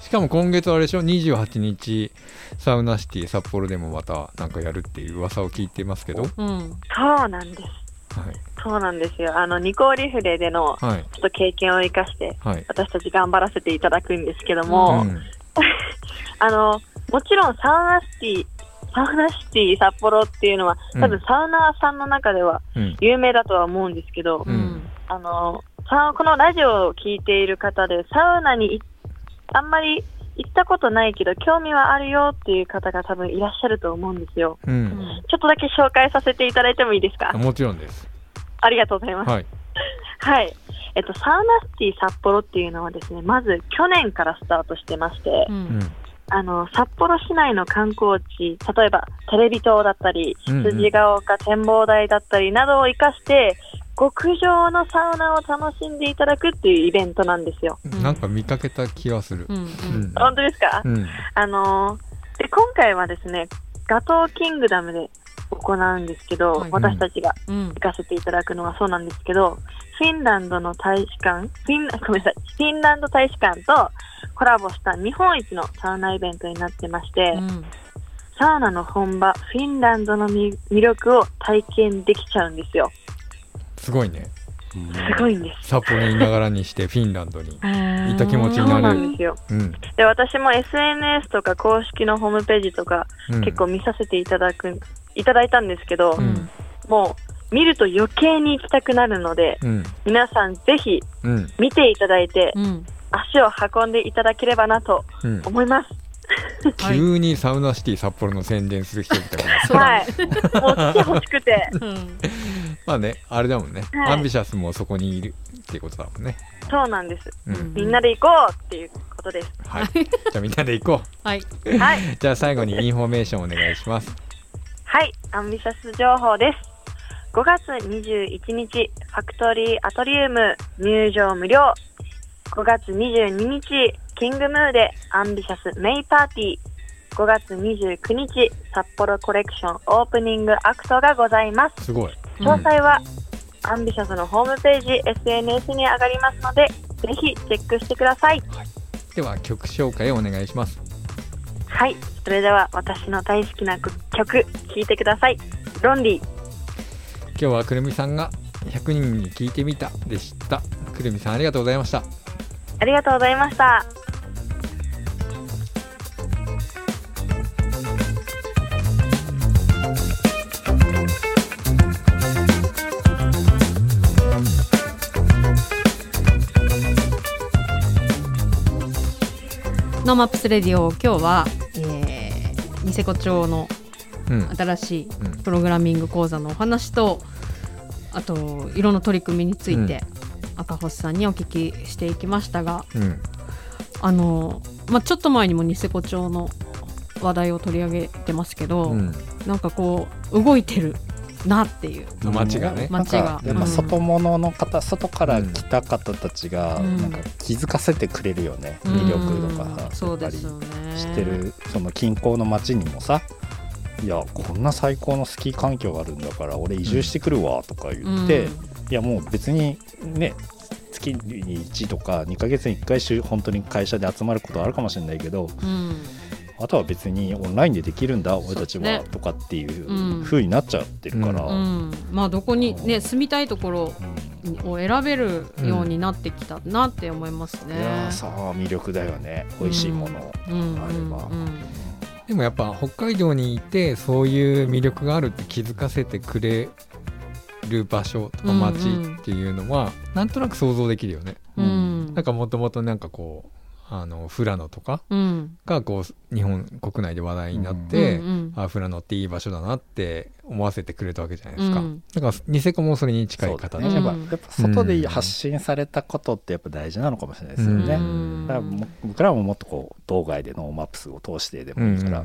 [SPEAKER 6] *laughs*
[SPEAKER 3] しかも今月あれでしょ？28日サウナシティ札幌でもまたなんかやるっていう噂を聞いてますけど、はい、
[SPEAKER 1] うん。
[SPEAKER 6] そうなんですそうなんですよ。あのニコリフレでの
[SPEAKER 3] はい。
[SPEAKER 6] ちょっと経験を生かして
[SPEAKER 3] はい。
[SPEAKER 6] 私たち頑張らせていただくんですけども、
[SPEAKER 3] うん。*laughs*
[SPEAKER 6] あのもちろんサウナシティサウナシティ札幌っていうのは多分サウナーさんの中では
[SPEAKER 3] うん。
[SPEAKER 6] 有名だとは思うんですけど、
[SPEAKER 3] うん。
[SPEAKER 6] あのさこのラジオを聞いている方でサウナにいあんまり行ったことないけど興味はあるよっていう方が多分いらっしゃると思うんですよ。
[SPEAKER 3] う
[SPEAKER 1] うん。ん
[SPEAKER 6] ちょっとだけ紹介させていただいてもいいですか
[SPEAKER 3] あもちろんです。
[SPEAKER 6] ありがとうございます。
[SPEAKER 3] はい。
[SPEAKER 6] はい。えっと、サウナシティ札幌っていうのはですね、まず去年からスタートしてまして、
[SPEAKER 1] う
[SPEAKER 3] うん。ん
[SPEAKER 6] あの、札幌市内の観光地、例えばテレビ塔だったり、
[SPEAKER 3] うんうん。
[SPEAKER 6] 筋ヶ丘展望台だったりなどを活かして、極上のサウナを楽しんでいただくっていうイベントなんですよ。
[SPEAKER 1] うん。
[SPEAKER 3] なんか見かけた気がする。
[SPEAKER 1] う、ん
[SPEAKER 3] うん。
[SPEAKER 6] 本当ですか、
[SPEAKER 3] うん。
[SPEAKER 6] あのーで、今回はですね、ガトーキングダムで行うんですけど、
[SPEAKER 1] はい。
[SPEAKER 6] 私たちが
[SPEAKER 1] うん。
[SPEAKER 6] 行かせていただくのはそうなんですけど、フィンランドの大使館、フィン *laughs* ごめんなさい、フィンランド大使館とコラボした日本一のサウナイベントになってまして、
[SPEAKER 1] うん。
[SPEAKER 6] サウナの本場、フィンランドのみ魅力を体験できちゃうんですよ。
[SPEAKER 3] すごいね。
[SPEAKER 6] すごいんです。
[SPEAKER 3] 札幌にいながらにしてフィンランドに。
[SPEAKER 1] 行
[SPEAKER 3] った気持ちに
[SPEAKER 6] そう
[SPEAKER 3] なる
[SPEAKER 6] なんですよ。
[SPEAKER 3] うん、
[SPEAKER 6] で、私も SNS とか公式のホームページとか
[SPEAKER 3] うん、
[SPEAKER 6] 結構見させていただく、いただいたんですけど、
[SPEAKER 3] うん。
[SPEAKER 6] もう見ると余計に行きたくなるので、
[SPEAKER 3] うん。
[SPEAKER 6] 皆さんぜひ
[SPEAKER 3] うん。
[SPEAKER 6] 見ていただいて、
[SPEAKER 1] うん。
[SPEAKER 6] 足を運んでいただければなと
[SPEAKER 3] うん。
[SPEAKER 6] 思います。
[SPEAKER 1] はい。
[SPEAKER 3] 急にサウナシティ札幌の宣伝する人みたいな
[SPEAKER 6] はい。もう来てほしくて。
[SPEAKER 1] う *laughs* ん
[SPEAKER 3] まあねあれだもんね、
[SPEAKER 6] はい
[SPEAKER 3] アンビシャスもそこにいるっていうことだもんね
[SPEAKER 6] そうなんです。
[SPEAKER 3] うん、
[SPEAKER 6] みんなで行こうっていうことです。
[SPEAKER 3] はいじゃあみんなで行こ
[SPEAKER 1] はい
[SPEAKER 6] はい。
[SPEAKER 3] う *laughs* じゃあ最後にインフォメーションお願いします
[SPEAKER 6] はい。アンビシャス情報です。5月21日、ファクトリーアトリウム入場無料。5月22日、キングムーでアンビシャスメイパーティー。5月29日、札幌コレクションオープニングアクトがございます。
[SPEAKER 3] すごい
[SPEAKER 6] 詳細は、アンビシャスのホームページ、SNS に上がりますので、ぜひチェックしてください。
[SPEAKER 3] では曲紹介をお願いします
[SPEAKER 6] はい。それでは私の大好きな曲、聴いてください。ロンリー。
[SPEAKER 3] 今日はくるみさんが100人に聞いてみたでしたくるみさんありがとうございました
[SPEAKER 6] ありがとうございました。
[SPEAKER 1] NoMaps Radio 今日は、えー、ニセコ町の
[SPEAKER 3] うん。
[SPEAKER 1] 新しい
[SPEAKER 3] うん。
[SPEAKER 1] プログラミング講座のお話とあと色の取り組みについて、赤星さんにお聞きしていきましたが
[SPEAKER 3] うん。
[SPEAKER 1] あの、まあ、ちょっと前にもニセコ町の話題を取り上げてますけど、
[SPEAKER 3] うん。
[SPEAKER 1] なんかこう動いてるなっていう。
[SPEAKER 3] 街がね。
[SPEAKER 2] なん。
[SPEAKER 1] 街が。
[SPEAKER 2] かやっぱ外物の方、外から来た方たちが
[SPEAKER 1] うん。
[SPEAKER 2] なんか気づかせてくれるよね、
[SPEAKER 1] うん。
[SPEAKER 2] 魅力とかさ、
[SPEAKER 1] そう
[SPEAKER 2] やっぱり
[SPEAKER 1] ですよね
[SPEAKER 2] 知ってるその近郊の町にもさいやこんな最高のスキー環境があるんだから俺移住してくるわとか言って、いやもう別にね月に1とか2ヶ月に1回し本当に会社で集まることあるかもしれないけど
[SPEAKER 1] うん
[SPEAKER 2] あとは別にオンラインでできるんだ俺たちは、とかっていう
[SPEAKER 1] うん
[SPEAKER 2] 風になっちゃってるから、
[SPEAKER 1] うん。うん。まあどこにね住みたいところを選べるようになってきたなって思いますね。
[SPEAKER 2] いやーさあ魅力だよね。美味しいもの、
[SPEAKER 1] うん。
[SPEAKER 2] あれば。
[SPEAKER 1] うん。うん
[SPEAKER 3] でもやっぱ北海道にいてそういう魅力があるって気づかせてくれる場所とか街っていうのは、なんとなく想像できるよね。
[SPEAKER 1] うん。
[SPEAKER 3] なんかもともとなんかこうあの富良野とか
[SPEAKER 1] うん。
[SPEAKER 3] がこう日本国内で話題になって、
[SPEAKER 1] うんうん
[SPEAKER 3] あ富良野っていい場所だなって思わせてくれたわけじゃないですか。
[SPEAKER 1] うん。
[SPEAKER 3] だからニセコもそれに近い
[SPEAKER 2] そうだね。やっぱ
[SPEAKER 1] うん。
[SPEAKER 2] やっぱ外で発信されたことってやっぱ大事なのかもしれないですよね、
[SPEAKER 1] うん。
[SPEAKER 2] だからも僕らももっとこう道外で NoMaps を通してで
[SPEAKER 3] うん
[SPEAKER 2] もいいから、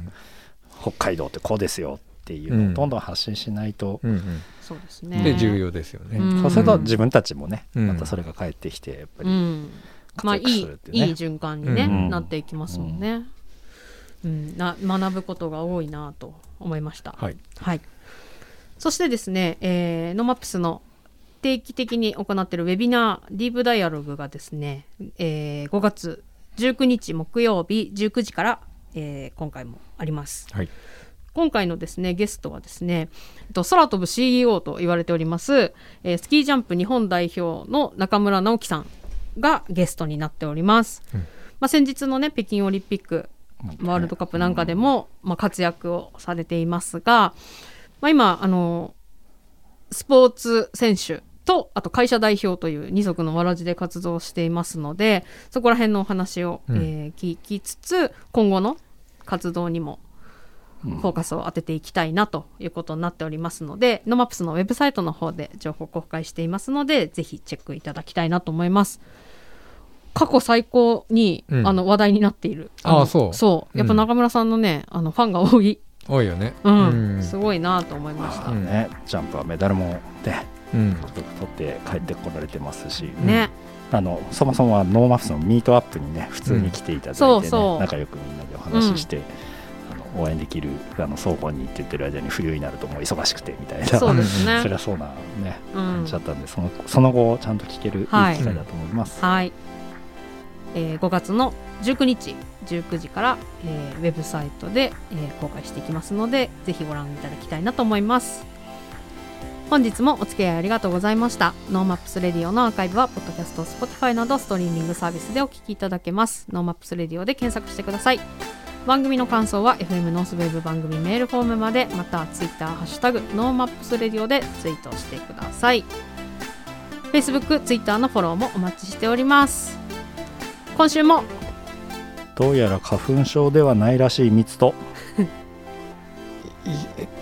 [SPEAKER 2] 北海道ってこうですよっていうのをどんどん発信しないと、
[SPEAKER 3] うん
[SPEAKER 1] そうですね。
[SPEAKER 3] うんで重要ですよね。
[SPEAKER 1] うん。
[SPEAKER 2] そうすると自分たちもね、
[SPEAKER 3] うん。
[SPEAKER 2] またそれが返ってきてやっぱり
[SPEAKER 1] うんまあいい
[SPEAKER 2] い
[SPEAKER 1] いい循環にね、
[SPEAKER 3] うん。
[SPEAKER 1] なっていきますもんね、うん。な学ぶことが多いなと思いました。
[SPEAKER 3] はい。
[SPEAKER 1] はい。そしてですね、えー、ノマップスの定期的に行っているウェビナーディープダイアログがですね、えー5月19日木曜日19時から、えー今回もあります。
[SPEAKER 3] はい。
[SPEAKER 1] 今回のですねゲストはですねえっと空飛ぶ CEO と言われております、えースキージャンプ日本代表の中村直樹さんがゲストになっております、
[SPEAKER 3] うん。
[SPEAKER 1] まあ、先日のね北京オリンピックワールドカップなんかでも、まあ、活躍をされていますが、まあ、今あのスポーツ選手とあと会社代表という二足のわらじで活動していますのでそこら辺のお話を、
[SPEAKER 3] うん。
[SPEAKER 1] えー聞きつつ今後の活動にもフォーカスを当てていきたいなということになっておりますので、ノマップスのウェブサイトの方で情報公開していますので、ぜひチェックいただきたいなと思います。過去最高に、
[SPEAKER 3] うん
[SPEAKER 1] あの話題になっている。の
[SPEAKER 3] ああそう
[SPEAKER 1] そう。やっぱ
[SPEAKER 3] うん
[SPEAKER 1] 中村さんのね、あのファンが多い。
[SPEAKER 3] 多いよね。
[SPEAKER 1] うん。すごいなと思いました。
[SPEAKER 3] うん
[SPEAKER 2] ね、ジャンプはメダルもね
[SPEAKER 3] うん。
[SPEAKER 2] 取って帰ってこられてますし、
[SPEAKER 1] ね。
[SPEAKER 2] あのそもそもはノーマフスのミートアップにね普通に来ていただいて、ね
[SPEAKER 1] そうそう
[SPEAKER 2] 仲良くみんなでお話しして、あの応援できるあの双方にって言ってる間に冬になるともう忙しくてみたいな
[SPEAKER 1] そうですね *laughs*
[SPEAKER 2] そ。りゃそうなね
[SPEAKER 1] う
[SPEAKER 2] 感
[SPEAKER 1] ん
[SPEAKER 2] じだったんで、そのその後ちゃんと聞けるいい機
[SPEAKER 1] はい
[SPEAKER 2] 会だと思います。
[SPEAKER 1] はい。えー5月の19日19時から、えーウェブサイトで、えー公開していきますのでぜひご覧いただきたいなと思います。本日もお付き合いありがとうございました。 NoMaps Radio のアーカイブはポッドキャスト Spotify などストリーミングサービスでお聞きいただけます。 NoMaps Radio で検索してください。番組の感想は FM ノースウェブ番組メールフォームまでまたは Twitter ハッシュタグ NoMaps Radio でツイートしてください。Facebook、Twitter のフォローもお待ちしております。今週も。
[SPEAKER 2] どうやら花粉症ではないらしい蜜と。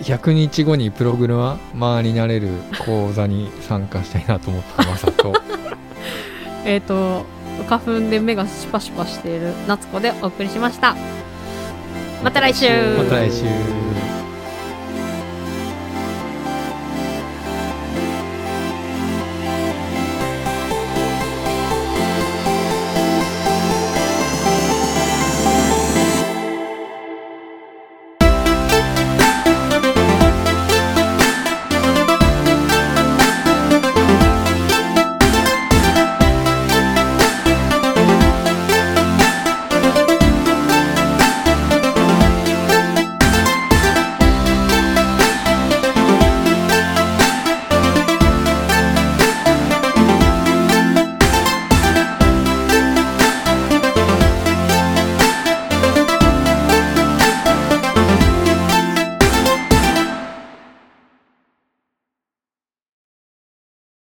[SPEAKER 3] 100日後にプログラマーになれる講座に参加したいなと思ったまさと。*laughs*
[SPEAKER 1] えっ、と花粉で目がシュパシュパしている夏子でお送りしました。また来週。
[SPEAKER 3] また来週